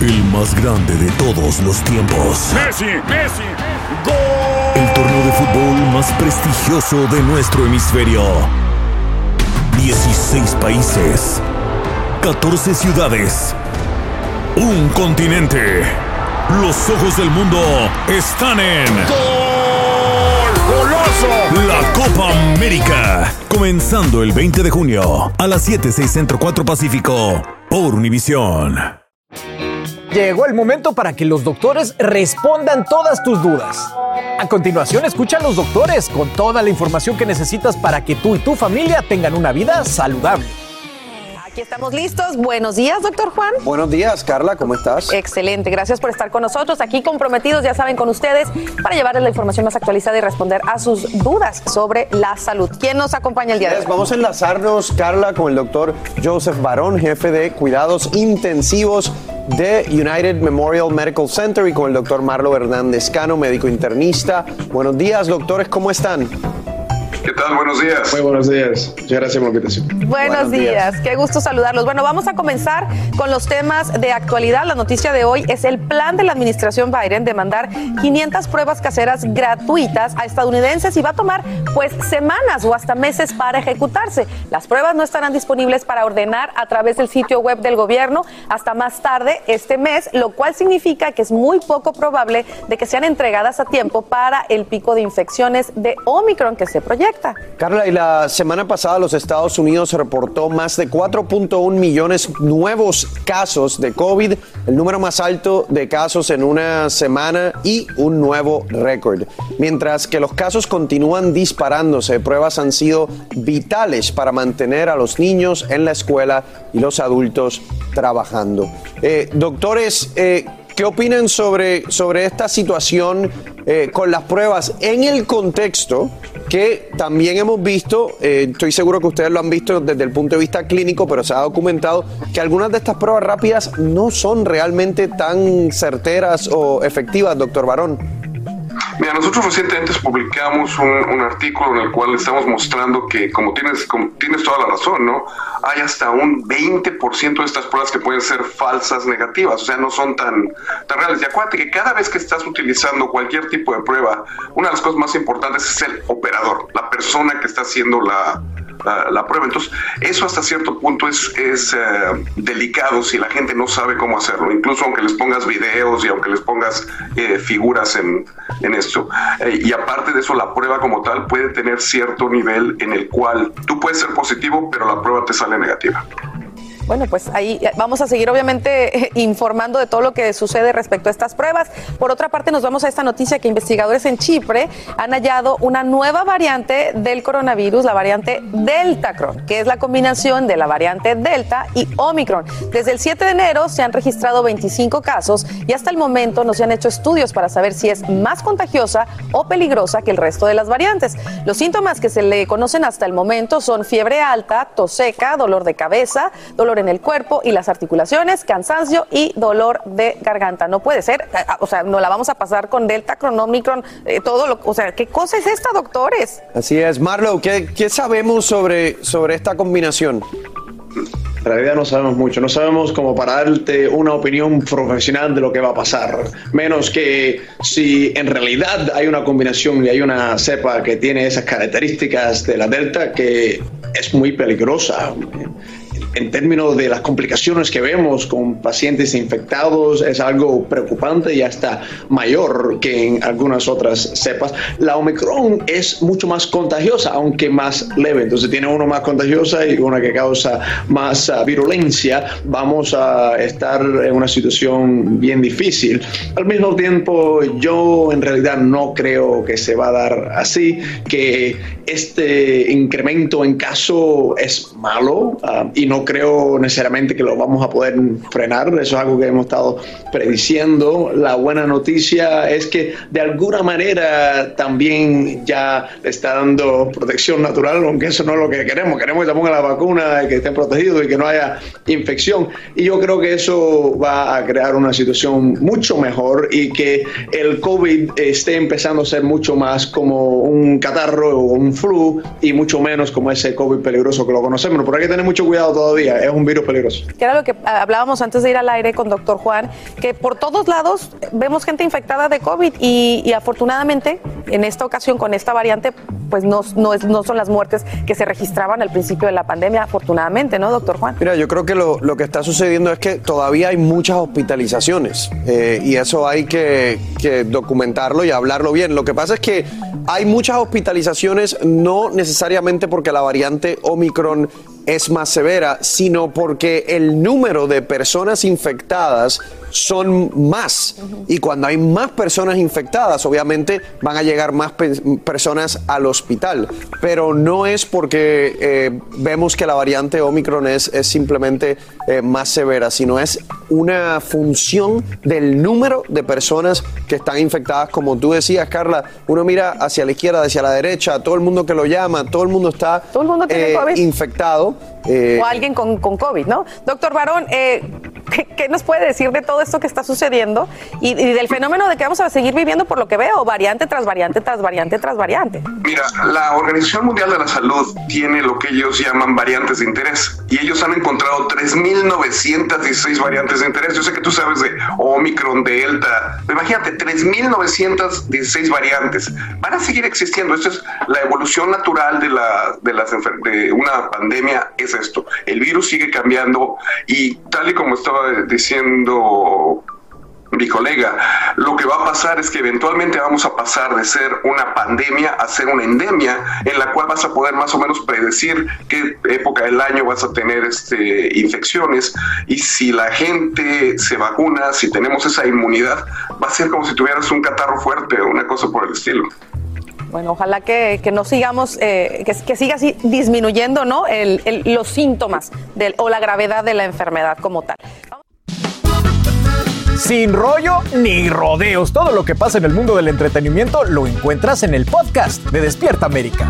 Speaker 3: El más grande de todos los tiempos.
Speaker 22: Messi, Messi,
Speaker 3: El torneo de fútbol más prestigioso de nuestro hemisferio. 16 países. 14 ciudades. Un continente. Los ojos del mundo están en.
Speaker 22: ¡Goloso!
Speaker 3: La Copa América. Comenzando el 20 de junio a las 7, 6 Centro 4 Pacífico. Por Univisión.
Speaker 8: Llegó el momento para que los doctores respondan todas tus dudas. A continuación, escucha a los doctores con toda la información que necesitas para que tú y tu familia tengan una vida saludable.
Speaker 7: Aquí estamos listos. Buenos días, doctor Juan.
Speaker 23: Buenos días, Carla, ¿cómo estás?
Speaker 7: Excelente, gracias por estar con nosotros, aquí comprometidos, ya saben, con ustedes, para llevarles la información más actualizada y responder a sus dudas sobre la salud. ¿Quién nos acompaña el día de hoy?
Speaker 23: Vamos a enlazarnos, Carla, con el doctor Joseph Barón, jefe de cuidados intensivos de United Memorial Medical Center y con el doctor Marlo Hernández Cano, médico internista. Buenos días, doctores, ¿cómo están?
Speaker 24: ¿Qué tal? Buenos días.
Speaker 23: Muy buenos días. Muchas gracias por la invitación.
Speaker 7: Buenos,
Speaker 23: Buenos
Speaker 7: días.
Speaker 23: días.
Speaker 7: qué gusto saludarlos. Bueno, vamos a comenzar con los temas de actualidad. La noticia de hoy es el plan de la administración Biden de mandar 500 pruebas caseras gratuitas a estadounidenses y va a tomar pues semanas o hasta meses para ejecutarse. Las pruebas no estarán disponibles para ordenar a través del sitio web del gobierno hasta más tarde este mes, lo cual significa que es muy poco probable de que sean entregadas a tiempo para el pico de infecciones de Omicron que se proyecta.
Speaker 23: Carla, y la semana pasada los Estados Unidos reportó más de 4.1 millones nuevos casos de COVID, el número más alto de casos en una semana y un nuevo récord. Mientras que los casos continúan disparándose, pruebas han sido vitales para mantener a los niños en la escuela y los adultos trabajando. Eh, doctores, eh, ¿Qué opinan sobre, sobre esta situación eh, con las pruebas en el contexto que también hemos visto, eh, estoy seguro que ustedes lo han visto desde el punto de vista clínico, pero se ha documentado que algunas de estas pruebas rápidas no son realmente tan certeras o efectivas, doctor Barón?
Speaker 24: Mira, nosotros recientemente publicamos un, artículo en el cual estamos mostrando que, como tienes, como tienes toda la razón, ¿no? Hay hasta un 20% de estas pruebas que pueden ser falsas negativas, o sea, no son tan, tan reales. Y acuérdate que cada vez que estás utilizando cualquier tipo de prueba, una de las cosas más importantes es el operador, la persona que está haciendo la, la, prueba. Entonces, eso hasta cierto punto es, es eh, delicado si la gente no sabe cómo hacerlo, incluso aunque les pongas videos y aunque les pongas eh, figuras en, en esto. Eh, y aparte de eso, la prueba como tal puede tener cierto nivel en el cual tú puedes ser positivo, pero la prueba te sale negativa.
Speaker 7: Bueno, pues ahí vamos a seguir obviamente informando de todo lo que sucede respecto a estas pruebas. Por otra parte, nos vamos a esta noticia que investigadores en Chipre han hallado una nueva variante del coronavirus, la variante Deltacron, que es la combinación de la variante Delta y Omicron. Desde el 7 de enero se han registrado 25 casos y hasta el momento no se han hecho estudios para saber si es más contagiosa o peligrosa que el resto de las variantes. Los síntomas que se le conocen hasta el momento son fiebre alta, tos seca, dolor de cabeza, dolor en el cuerpo y las articulaciones, cansancio y dolor de garganta. No puede ser, o sea, no la vamos a pasar con Delta, con Omicron, eh, todo lo, o sea, ¿qué cosa es esta, doctores?
Speaker 23: Así es. Marlo, ¿qué, qué sabemos sobre, sobre esta combinación?
Speaker 25: En realidad no sabemos mucho, no sabemos como para darte una opinión profesional de lo que va a pasar, menos que si en realidad hay una combinación y hay una cepa que tiene esas características de la delta que es muy peligrosa. En términos de las complicaciones que vemos con pacientes infectados es algo preocupante y hasta mayor que en algunas otras cepas. La Omicron es mucho más contagiosa, aunque más leve. Entonces tiene uno más contagiosa y una que causa más uh, virulencia. Vamos a estar en una situación bien difícil. Al mismo tiempo, yo en realidad no creo que se va a dar así, que este incremento en caso es malo uh, y no creo necesariamente que lo vamos a poder frenar. Eso es algo que hemos estado prediciendo. La buena noticia es que de alguna manera también ya le está dando protección natural, aunque eso no es lo que queremos. Queremos que se ponga la vacuna, que estén protegidos y que no haya infección. Y yo creo que eso va a crear una situación mucho mejor y que el COVID esté empezando a ser mucho más como un catarro o un flu y mucho menos como ese COVID peligroso que lo conocemos. Pero hay que tener mucho cuidado todavía, es un virus peligroso.
Speaker 7: Que era lo que hablábamos antes de ir al aire con doctor Juan, que por todos lados vemos gente infectada de COVID y, y afortunadamente en esta ocasión con esta variante pues no, no, es, no, son las muertes que se registraban al principio de la pandemia, afortunadamente, ¿no, doctor Juan?
Speaker 23: Mira, yo creo que lo, lo que está sucediendo es que todavía hay muchas hospitalizaciones eh, y eso hay que, que, documentarlo y hablarlo bien. Lo que pasa es que hay muchas hospitalizaciones no necesariamente porque la variante Omicron es más severa, sino porque el número de personas infectadas son más. Y cuando hay más personas infectadas, obviamente van a llegar más pe personas al hospital. Pero no es porque eh, vemos que la variante Omicron es, es simplemente eh, más severa, sino es una función del número de personas que están infectadas. Como tú decías, Carla, uno mira hacia la izquierda, hacia la derecha, todo el mundo que lo llama, todo el mundo está
Speaker 7: ¿Todo el mundo tiene
Speaker 23: eh,
Speaker 7: COVID?
Speaker 23: Infectado.
Speaker 7: o alguien con, con, COVID, ¿no? Doctor Barón, ¿qué, ¿qué nos puede decir de todo esto que está sucediendo y, y, del fenómeno de que vamos a seguir viviendo por lo que veo, variante tras variante, tras variante, tras variante.
Speaker 24: Mira, la Organización Mundial de la Salud tiene lo que ellos llaman variantes de interés y ellos han encontrado 3.916 variantes de interés. Yo sé que tú sabes de Omicron, Delta, imagínate, 3.916 variantes. Van a seguir existiendo. Esto es la evolución natural de, la, de, las de una pandemia, es esto. El virus sigue cambiando y tal y como estaba diciendo mi colega, lo que va a pasar es que eventualmente vamos a pasar de ser una pandemia a ser una endemia en la cual vas a poder más o menos predecir qué época del año vas a tener este, infecciones y si la gente se vacuna, si tenemos esa inmunidad, va a ser como si tuvieras un catarro fuerte o una cosa por el estilo.
Speaker 7: Bueno, ojalá que, que no sigamos, eh, que, que, siga así disminuyendo ¿no? El, el, los síntomas o la gravedad de la enfermedad como tal.
Speaker 8: Sin rollo ni rodeos. Todo lo que pasa en el mundo del entretenimiento lo encuentras en el podcast de Despierta América.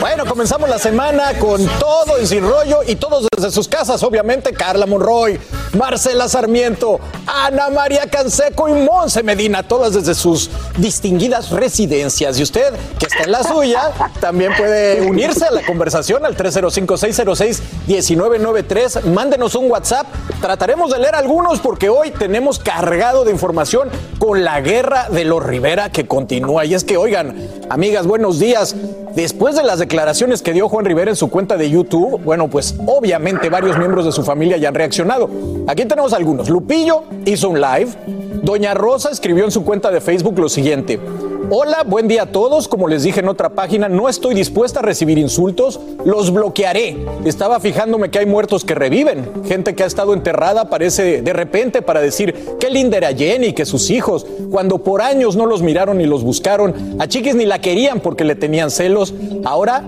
Speaker 8: Bueno, comenzamos la semana con todo y sin rollo y todos desde sus casas, obviamente, Carla Monroy, Marcela Sarmiento, Ana María Canseco y Monse Medina, todas desde sus distinguidas residencias. Y usted, que está en la suya, también puede unirse a la conversación al 305-606-1993. Mándenos un WhatsApp. Trataremos de leer algunos porque hoy tenemos cargado de información con la guerra de los Rivera que continúa. Y es que, oigan, amigas, buenos días. Después de las declaraciones que dio Juan Rivera en su cuenta de YouTube, bueno, pues obviamente varios miembros de su familia ya han reaccionado. Aquí tenemos algunos. Lupillo hizo un live. Doña Rosa escribió en su cuenta de Facebook lo siguiente. Hola, buen día a todos. Como les dije en otra página, no estoy dispuesta a recibir insultos. Los bloquearé. Estaba fijándome que hay muertos que reviven. Gente que ha estado enterrada aparece de repente para decir qué linda era Jenny, que sus hijos, cuando por años no los miraron ni los buscaron, a Chiquis ni la querían porque le tenían celos. Ahora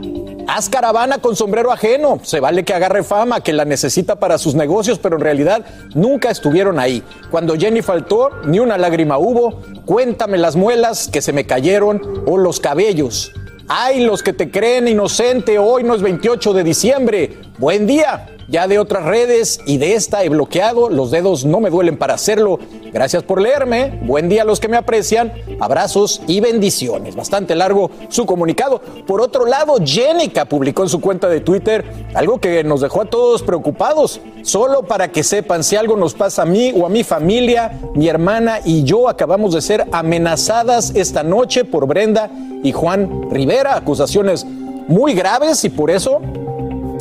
Speaker 8: Haz caravana con sombrero ajeno. Se vale que agarre fama, que la necesita para sus negocios, pero en realidad nunca estuvieron ahí. Cuando Jenny faltó, ni una lágrima hubo. Cuéntame las muelas que se me cayeron o los cabellos. Ay, los que te creen inocente, hoy no es 28 de diciembre. Buen día. Ya de otras redes y de esta he bloqueado, los dedos no me duelen para hacerlo. Gracias por leerme, buen día a los que me aprecian, abrazos y bendiciones. Bastante largo su comunicado. Por otro lado, Jenica publicó en su cuenta de Twitter algo que nos dejó a todos preocupados. Solo para que sepan, si algo nos pasa a mí o a mi familia, mi hermana y yo acabamos de ser amenazadas esta noche por Brenda y Juan Rivera, acusaciones muy graves y por eso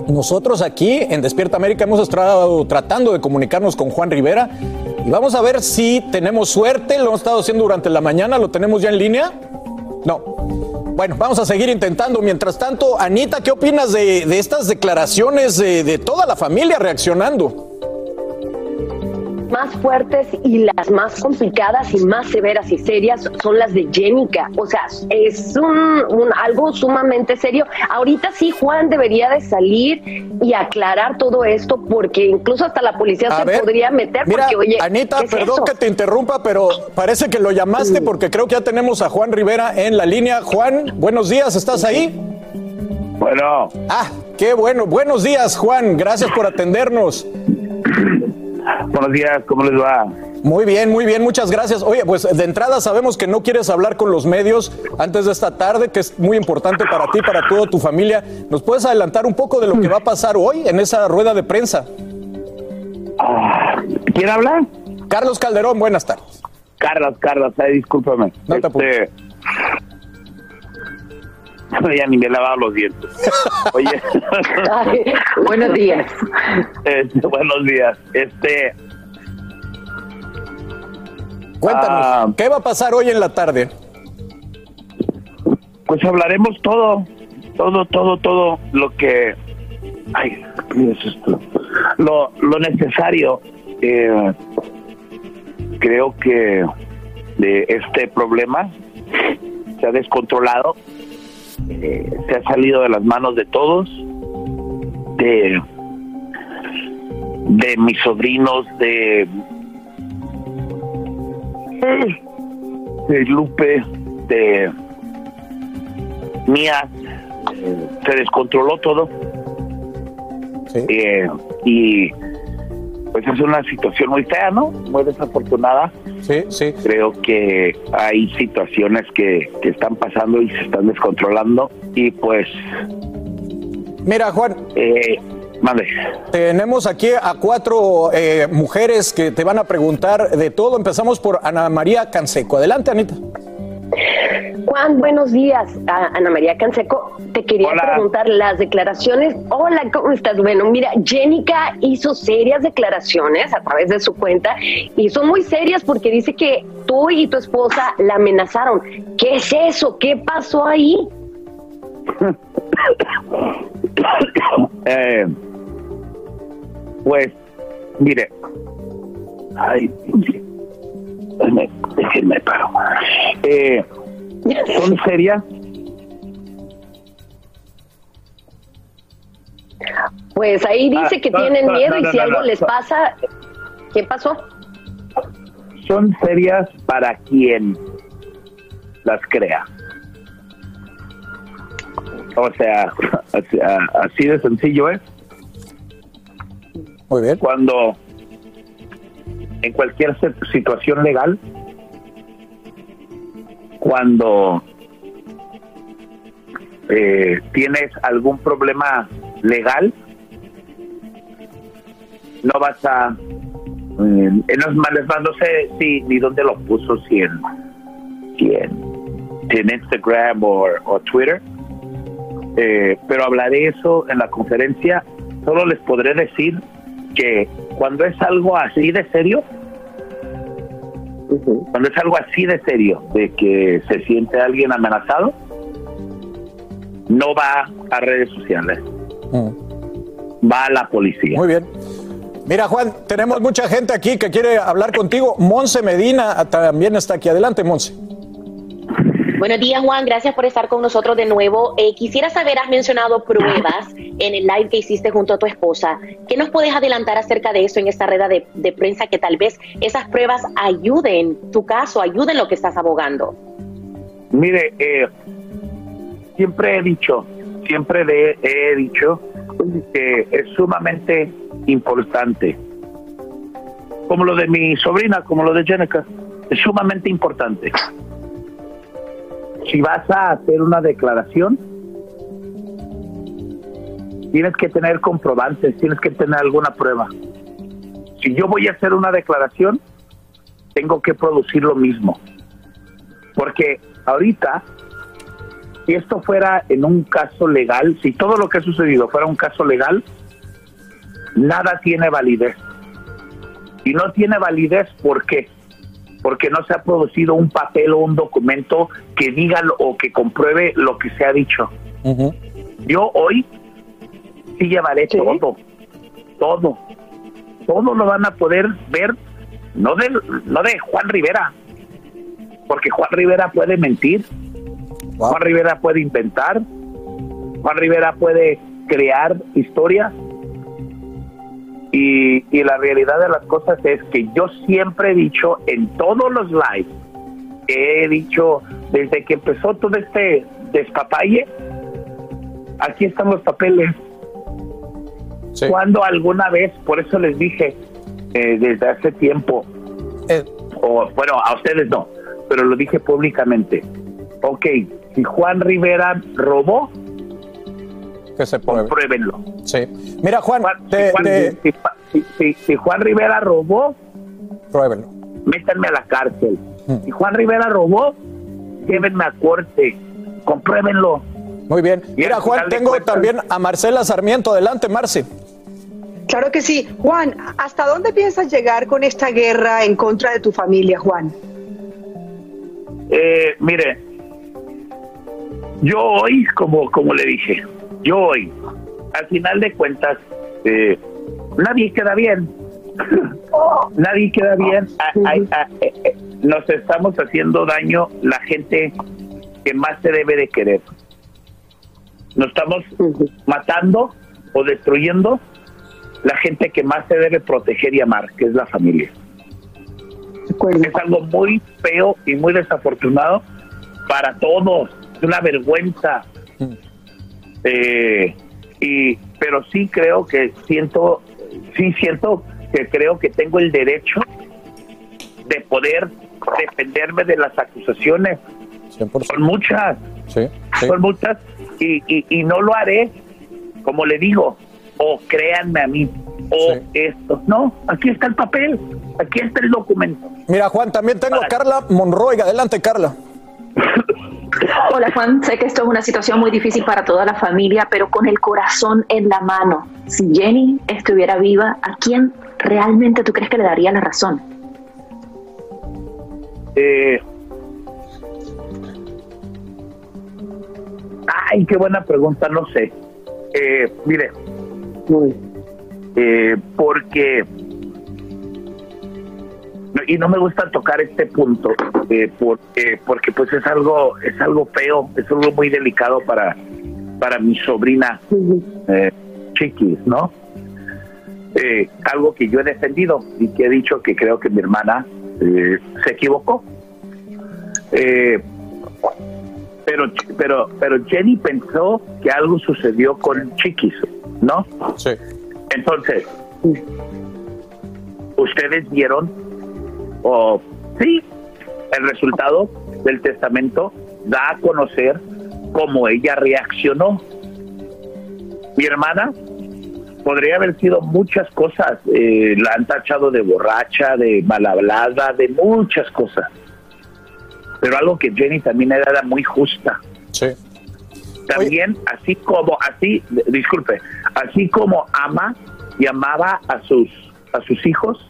Speaker 8: nosotros aquí en Despierta América hemos estado tratando de comunicarnos con Juan Rivera y vamos a ver si tenemos suerte. Lo hemos estado haciendo durante la mañana. ¿Lo tenemos ya en línea? No. Bueno, vamos a seguir intentando. Mientras tanto, Anita, ¿qué opinas de, estas declaraciones de, de toda la familia reaccionando?
Speaker 20: Más fuertes y las más complicadas y más severas y serias son las de Jenica. O sea, es un, un- algo sumamente serio. Ahorita sí Juan debería de salir y aclarar todo esto porque incluso hasta la policía
Speaker 8: A
Speaker 20: se
Speaker 8: ver,
Speaker 20: podría meter
Speaker 8: Mira,
Speaker 20: porque oye,
Speaker 8: Anita,
Speaker 20: ¿qué es
Speaker 8: perdón
Speaker 20: eso?
Speaker 8: que te interrumpa, pero parece que lo llamaste porque creo que ya tenemos a Juan Rivera en la línea. Juan, buenos días, ¿estás ahí?
Speaker 22: Bueno.
Speaker 8: Ah, qué bueno. Buenos días, Juan. Gracias por atendernos.
Speaker 22: Buenos días, ¿cómo les va?
Speaker 8: Muy bien, muy bien, muchas gracias. Oye, pues de entrada sabemos que no quieres hablar con los medios antes de esta tarde, que es muy importante para ti, para toda tu familia. ¿Nos puedes adelantar un poco de lo que va a pasar hoy en esa rueda de prensa?
Speaker 22: ¿Quién habla?
Speaker 8: Carlos Calderón, buenas tardes.
Speaker 22: Carlos, Carlos, ay, discúlpame.
Speaker 8: No te
Speaker 22: Este, ya ni me he lavado los dientes. Oye.
Speaker 20: Ay, buenos días.
Speaker 22: Este, buenos días. Este.
Speaker 8: Cuéntanos,
Speaker 22: ah,
Speaker 8: ¿qué va a pasar hoy en la tarde?
Speaker 22: pues hablaremos todo, todo, todo, todo lo que. Ay, ¿qué es esto? Lo, lo necesario. eh, creo que de este problema se ha descontrolado, eh, se ha salido de las manos de todos, de, de mis sobrinos, de, de Lupe, de Mía, eh, se descontroló todo. Eh, y pues es una situación muy fea, ¿no? Muy desafortunada.
Speaker 8: Sí, sí.
Speaker 22: Creo que hay situaciones que, que están pasando y se están descontrolando y pues...
Speaker 8: Mira, Juan.
Speaker 22: Eh, mande.
Speaker 8: Tenemos aquí a cuatro eh, mujeres que te van a preguntar de todo. Empezamos por Ana María Canseco. Adelante, Anita.
Speaker 20: Juan, buenos días. A- Ana María Canseco, te quería preguntar las declaraciones. Hola, ¿cómo estás? Bueno, mira, Jenica hizo serias declaraciones a través de su cuenta y son muy serias porque dice que tú y tu esposa la amenazaron. ¿Qué es eso? ¿Qué pasó ahí?
Speaker 22: Eh, pues, mire. Ay, déjenme, déjenme paro. Eh, son serias.
Speaker 20: Pues ahí dice
Speaker 22: Ah,
Speaker 20: que
Speaker 22: no,
Speaker 20: tienen
Speaker 22: no,
Speaker 20: miedo
Speaker 22: no,
Speaker 20: y
Speaker 22: no,
Speaker 20: si
Speaker 22: no,
Speaker 20: algo
Speaker 22: no,
Speaker 20: les
Speaker 22: no.
Speaker 20: pasa, ¿qué pasó?
Speaker 22: Son serias para quien las crea. O sea, así de sencillo es.
Speaker 8: Muy bien.
Speaker 22: Cuando en cualquier situación legal, cuando eh, tienes algún problema legal, no vas a... eh, en males, no sé si ni dónde lo puso, si en, si en, si en Instagram o Twitter, eh, pero hablaré eso en la conferencia. Solo les podré decir que cuando es algo así de serio, cuando es algo así de serio, de que se siente alguien amenazado, no va a redes sociales, va a la policía.
Speaker 8: Muy bien. Mira, Juan, tenemos mucha gente aquí que quiere hablar contigo. Monse Medina ah, también está aquí. Adelante, Monse.
Speaker 26: Buenos días, Juan. Gracias por estar con nosotros de nuevo. Eh, quisiera saber, has mencionado pruebas en el live que hiciste junto a tu esposa. ¿Qué nos puedes adelantar acerca de eso en esta red de, prensa que tal vez esas pruebas ayuden tu caso, ayuden lo que estás abogando?
Speaker 22: Mire, eh, siempre he dicho, siempre he dicho que es sumamente importante, como lo de mi sobrina, como lo de Jenica, es sumamente importante. Si vas a hacer una declaración, tienes que tener comprobantes, tienes que tener alguna prueba. Si yo voy a hacer una declaración, tengo que producir lo mismo. Porque ahorita si esto fuera en un caso legal, si todo lo que ha sucedido fuera un caso legal, nada tiene validez. Y no tiene validez ¿por qué? Porque no se ha producido un papel o un documento que diga lo- o que compruebe lo que se ha dicho. Yo hoy sí llevaré todo, todo, todo lo van a poder ver, no de, no de Juan Rivera, porque Juan Rivera puede mentir, Juan Rivera puede inventar, Juan Rivera puede crear historias. Y, y la realidad de las cosas es que yo siempre he dicho en todos los lives, he dicho desde que empezó todo este despapalle, aquí están los papeles. Cuando alguna vez, por eso les dije eh, desde hace tiempo, o bueno, a ustedes no, pero lo dije públicamente. Ok, si Juan Rivera robó,
Speaker 8: que se pruebe.
Speaker 22: Pruébenlo.
Speaker 8: Sí. Mira, Juan, te-
Speaker 22: si, Juan
Speaker 8: te-
Speaker 22: si- si- si- si Juan Rivera robó,
Speaker 8: pruébenlo.
Speaker 22: métanme a la cárcel. Si Juan Rivera robó, llévenme a corte, compruébenlo.
Speaker 8: Muy bien. Mira, Juan, tengo
Speaker 22: cuentas-
Speaker 8: también a Marcela Sarmiento. Adelante, Marci.
Speaker 21: Claro que sí. Juan, ¿hasta dónde piensas llegar con esta guerra en contra de tu familia, Juan?
Speaker 22: Eh, mire, yo hoy, como, como le dije, yo hoy, al final de cuentas, eh, nadie queda bien. nadie queda bien. A- a- a- eh, eh, nos estamos haciendo daño la gente que más se debe de querer. Nos estamos matando o destruyendo la gente que más se debe proteger y amar, que es la familia. Es algo muy feo y muy desafortunado para todos. Es una vergüenza. Eh, y, pero sí creo que siento, sí siento que creo que tengo el derecho de poder defenderme de las acusaciones. Son muchas. Son muchas. Y, y, y no lo haré, como le digo, o créanme a mí, o esto. No, aquí está el papel, aquí está el documento.
Speaker 8: Mira, Juan, también tengo a Carla Monroy. Adelante, Carla.
Speaker 27: Hola Juan, sé que esto es una situación muy difícil para toda la familia, pero con el corazón en la mano, si Jenny estuviera viva, ¿a quién realmente tú crees que le daría la razón?
Speaker 22: Eh, ay, qué buena pregunta, no sé. Eh, mire, eh, porque y no me gusta tocar este punto eh, porque porque pues es algo es algo feo, es algo muy delicado para para mi sobrina eh, Chiquis, ¿no? Eh, algo que yo he defendido y que he dicho que creo que mi hermana eh, se equivocó. Eh, pero pero pero Jenny pensó que algo sucedió con Chiquis, ¿no?
Speaker 8: Sí.
Speaker 22: Entonces, ustedes vieron, o sí, el resultado del testamento da a conocer cómo ella reaccionó. Mi hermana podría haber sido muchas cosas, eh, la han tachado de borracha, de mal hablada, de muchas cosas. Pero algo que Jenny también era muy justa.
Speaker 8: Sí.
Speaker 22: También, así como, así, disculpe, así como ama y amaba a sus, a sus hijos,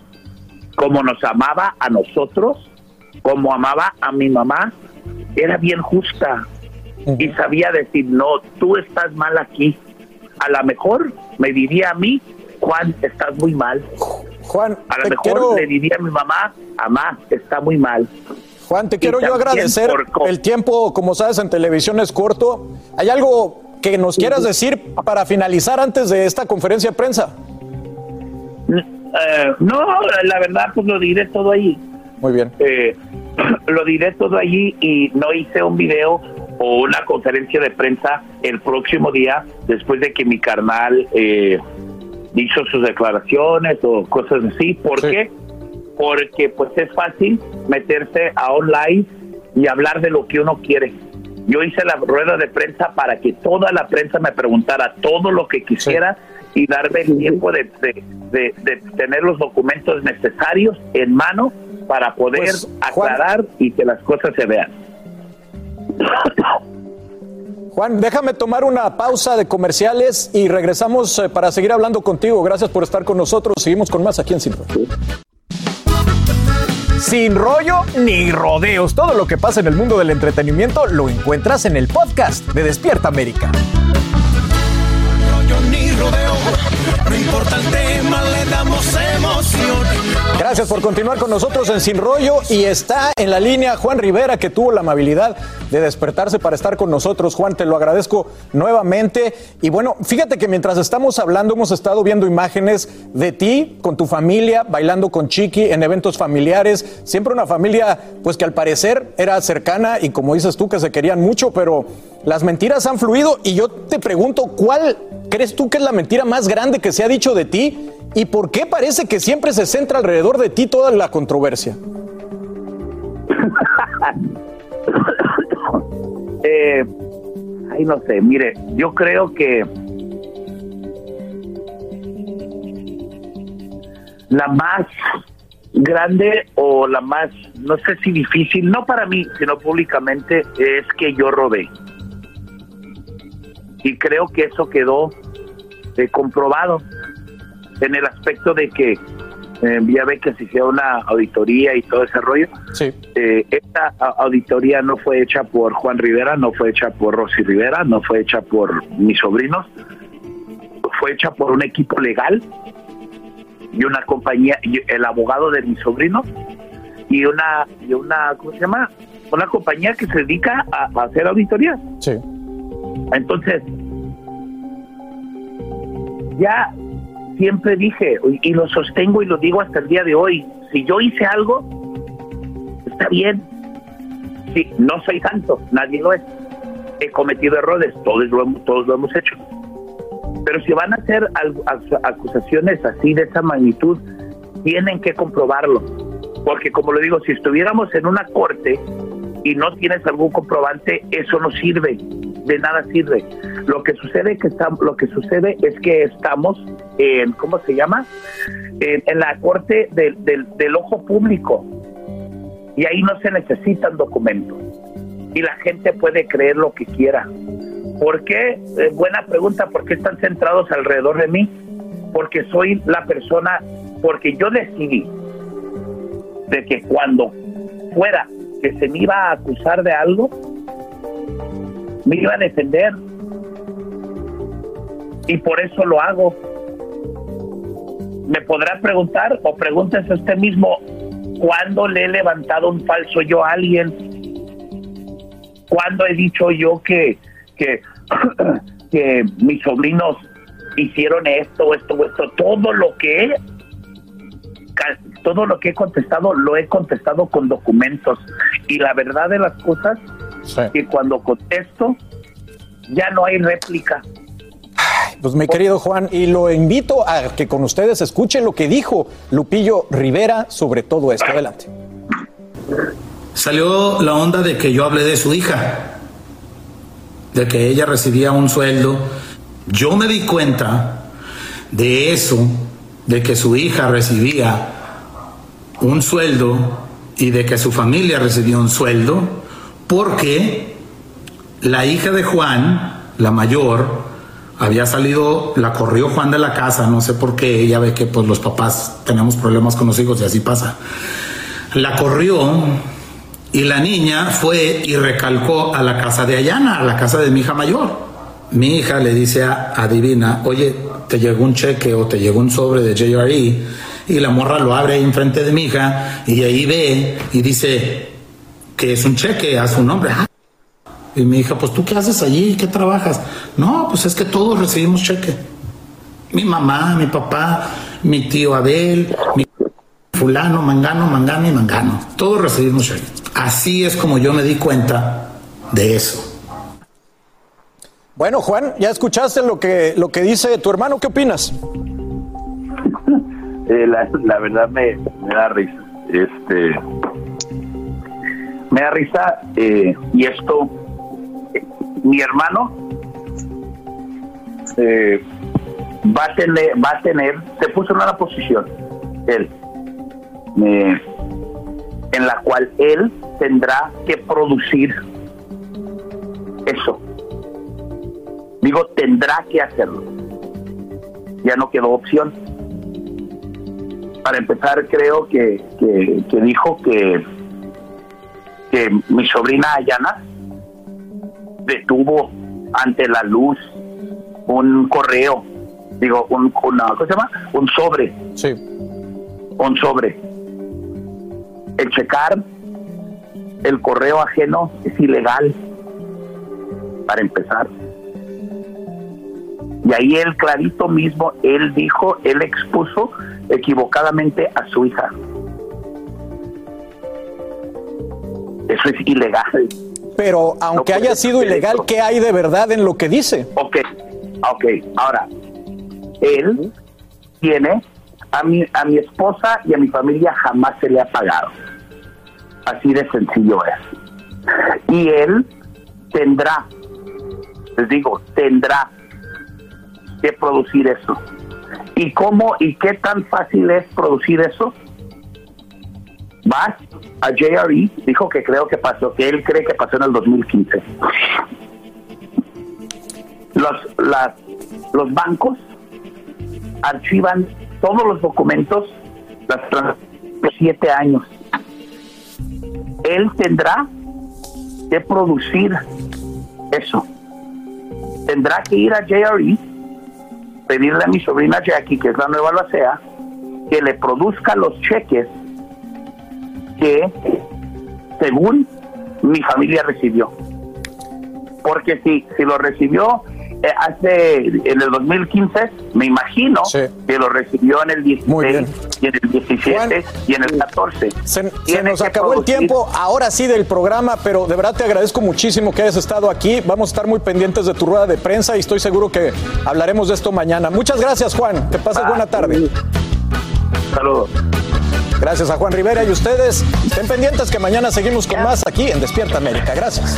Speaker 22: como nos amaba a nosotros, como amaba a mi mamá, era bien justa y sabía decir, no, tú estás mal aquí. A lo mejor me diría a mí, Juan, estás muy mal.
Speaker 8: Juan,
Speaker 22: a lo mejor
Speaker 8: quiero-
Speaker 22: le diría a mi mamá, mamá, está muy mal.
Speaker 8: Juan, te
Speaker 22: Y
Speaker 8: quiero yo agradecer.
Speaker 22: por
Speaker 8: El tiempo, como sabes, en televisión es corto. ¿Hay algo que nos quieras decir para finalizar antes de esta conferencia de prensa?
Speaker 22: Eh, no, la verdad, pues lo diré todo ahí.
Speaker 8: Muy bien.
Speaker 22: Eh, lo diré todo allí y no hice un video o una conferencia de prensa el próximo día después de que mi carnal eh, hizo sus declaraciones o cosas así. ¿Por qué? Porque pues es fácil meterse a online y hablar de lo que uno quiere. Yo hice la rueda de prensa para que toda la prensa me preguntara todo lo que quisiera y darme el tiempo de, de- de- de tener los documentos necesarios en mano para poder
Speaker 8: Pues, Juan-
Speaker 22: aclarar y que las cosas se vean.
Speaker 8: Juan, déjame tomar una pausa de comerciales y regresamos eh, para seguir hablando contigo. Gracias por estar con nosotros. Seguimos con más aquí en Sin Rollo. Sin rollo ni rodeos. Todo lo que pasa en el mundo del entretenimiento lo encuentras en el podcast de Despierta América.
Speaker 28: Rodeo. No importa el le damos emoción.
Speaker 8: Gracias por continuar con nosotros en Sin Rollo y está en la línea Juan Rivera que tuvo la amabilidad de despertarse para estar con nosotros. Juan, te lo agradezco nuevamente. Y bueno, fíjate que mientras estamos hablando hemos estado viendo imágenes de ti con tu familia, bailando con Chiqui en eventos familiares. Siempre una familia pues que al parecer era cercana y como dices tú que se querían mucho, pero las mentiras han fluido y yo te pregunto, ¿cuál crees tú que es la mentira más grande que se ha dicho de ti? ¿Y por qué parece que siempre se centra alrededor de ti toda la controversia?
Speaker 22: Eh, ay, no sé, mire, yo creo que la más grande o la más, no sé si difícil, no para mí, sino públicamente, es que yo robé. Y creo que eso quedó eh, comprobado en el aspecto de que eh, ya ve que se hicieron una auditoría y todo ese rollo.
Speaker 8: Sí.
Speaker 22: Eh, esta auditoría no fue hecha por Juan Rivera, no fue hecha por Rosy Rivera, no fue hecha por mis sobrinos, fue hecha por un equipo legal y una compañía, y el abogado de mis sobrinos y una, y una, ¿cómo se llama? Una compañía que se dedica a, a hacer auditorías.
Speaker 8: Sí.
Speaker 22: Entonces, ya siempre dije, y lo sostengo y lo digo hasta el día de hoy, si yo hice algo, está bien. Sí, no soy santo, nadie lo es. He cometido errores, todos lo, todos lo hemos hecho. Pero si van a hacer acusaciones así de esa magnitud, tienen que comprobarlo. Porque como lo digo, si estuviéramos en una corte y no tienes algún comprobante, eso no sirve, de nada sirve. Lo que sucede que está, lo que sucede es que estamos en, ¿cómo se llama? En, en la corte del, del, ojo público y ahí no se necesitan documentos y la gente puede creer lo que quiera. ¿Por qué? Eh, buena pregunta, ¿por qué están centrados alrededor de mí? Porque soy la persona, porque yo decidí de que cuando fuera que se me iba a acusar de algo, me iba a defender. Y por eso lo hago. Me podrá preguntar o pregúntese a usted mismo, ¿cuándo le he levantado un falso yo a alguien? ¿Cuándo he dicho yo que, que, mis sobrinos hicieron esto, esto, esto? Todo lo que todo lo que he contestado lo he contestado con documentos y la verdad de las cosas que cuando contesto ya no hay réplica
Speaker 8: Pues mi querido Juan, y lo invito a que con ustedes escuchen lo que dijo Lupillo Rivera sobre todo esto. Adelante.
Speaker 29: Salió la onda de que yo hablé de su hija, de que ella recibía un sueldo. Yo me di cuenta de eso, de que su hija recibía un sueldo y de que su familia recibía un sueldo, porque la hija de Juan, la mayor, había salido, la corrió Juan de la casa, no sé por qué, ella ve que pues los papás tenemos problemas con los hijos y así pasa. La corrió y la niña fue y recalcó a la casa de Ayana, a la casa de mi hija mayor. Mi hija le dice a, a Divina, oye, te llegó un cheque o te llegó un sobre de JRE y la morra lo abre ahí enfrente de mi hija y ahí ve y dice que es un cheque a su nombre. Ah, y mi hija, pues tú qué haces allí, qué trabajas. No, pues es que todos recibimos cheque. Mi mamá, mi papá, mi tío Abel, mi fulano, mangano, mangano y mangano. Todos recibimos cheque. Así es como yo me di cuenta de eso.
Speaker 8: Bueno, Juan, ya escuchaste lo que, lo que dice tu hermano, ¿qué opinas?
Speaker 22: Eh, la, la verdad me, me da risa. Este, me da risa eh, y esto, mi hermano eh, va a tener, va a tener, se puso en una posición, él, eh, en la cual él tendrá que producir eso. Digo, tendrá que hacerlo. Ya no quedó opción. Para empezar, creo que, que, que dijo que, que mi sobrina Ayana detuvo ante la luz un correo, digo, un, una, ¿cómo se llama? Un sobre.
Speaker 8: Sí.
Speaker 22: Un sobre. El checar el correo ajeno es ilegal, para empezar. Y ahí él clarito mismo, él dijo, él expuso equivocadamente a su hija. Eso es ilegal.
Speaker 8: Pero aunque haya sido ilegal, ¿qué hay de verdad en lo que dice?
Speaker 22: Ok, ok. Ahora, él tiene a mi, a mi esposa y a mi familia jamás se le ha pagado. Así de sencillo es. Y él tendrá, les digo, tendrá que producir eso. ¿Y cómo y qué tan fácil es producir eso? Vas a JRE, dijo que creo que pasó, que él cree que pasó en el 2015. Los, los bancos archivan todos los documentos las siete años. Él tendrá que producir eso. Tendrá que ir a JRE, pedirle a mi sobrina Jackie, que es la nueva albacea, que le produzca los cheques que, según mi familia recibió. Porque si, si lo recibió hace en el 2015, me imagino que lo recibió en el 16, y en el 17 y en el 14.
Speaker 8: Se, se nos acabó el tiempo ahora sí del programa, pero de verdad te agradezco muchísimo que hayas estado aquí. Vamos a estar muy pendientes de tu rueda de prensa y estoy seguro que hablaremos de esto mañana. Muchas gracias, Juan. Que pases buena tarde.
Speaker 22: Saludos.
Speaker 8: Gracias a Juan Rivera y ustedes. Estén pendientes que mañana seguimos con más aquí en Despierta América. Gracias.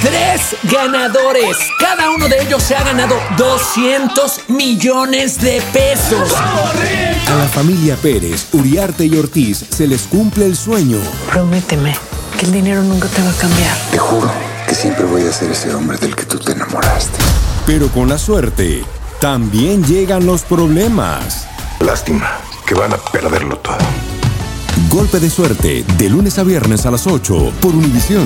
Speaker 28: Tres ganadores. Cada uno de ellos se ha ganado 200 millones de pesos.
Speaker 30: A la familia Pérez, Uriarte y Ortiz se les cumple el sueño.
Speaker 31: Prométeme que el dinero nunca te va a cambiar.
Speaker 30: Te juro que siempre voy a ser ese hombre del que tú te enamoraste. Pero con la suerte, también llegan los problemas.
Speaker 32: Lástima que van a perderlo todo.
Speaker 30: Golpe de suerte, de lunes a viernes a las 8 por Univisión.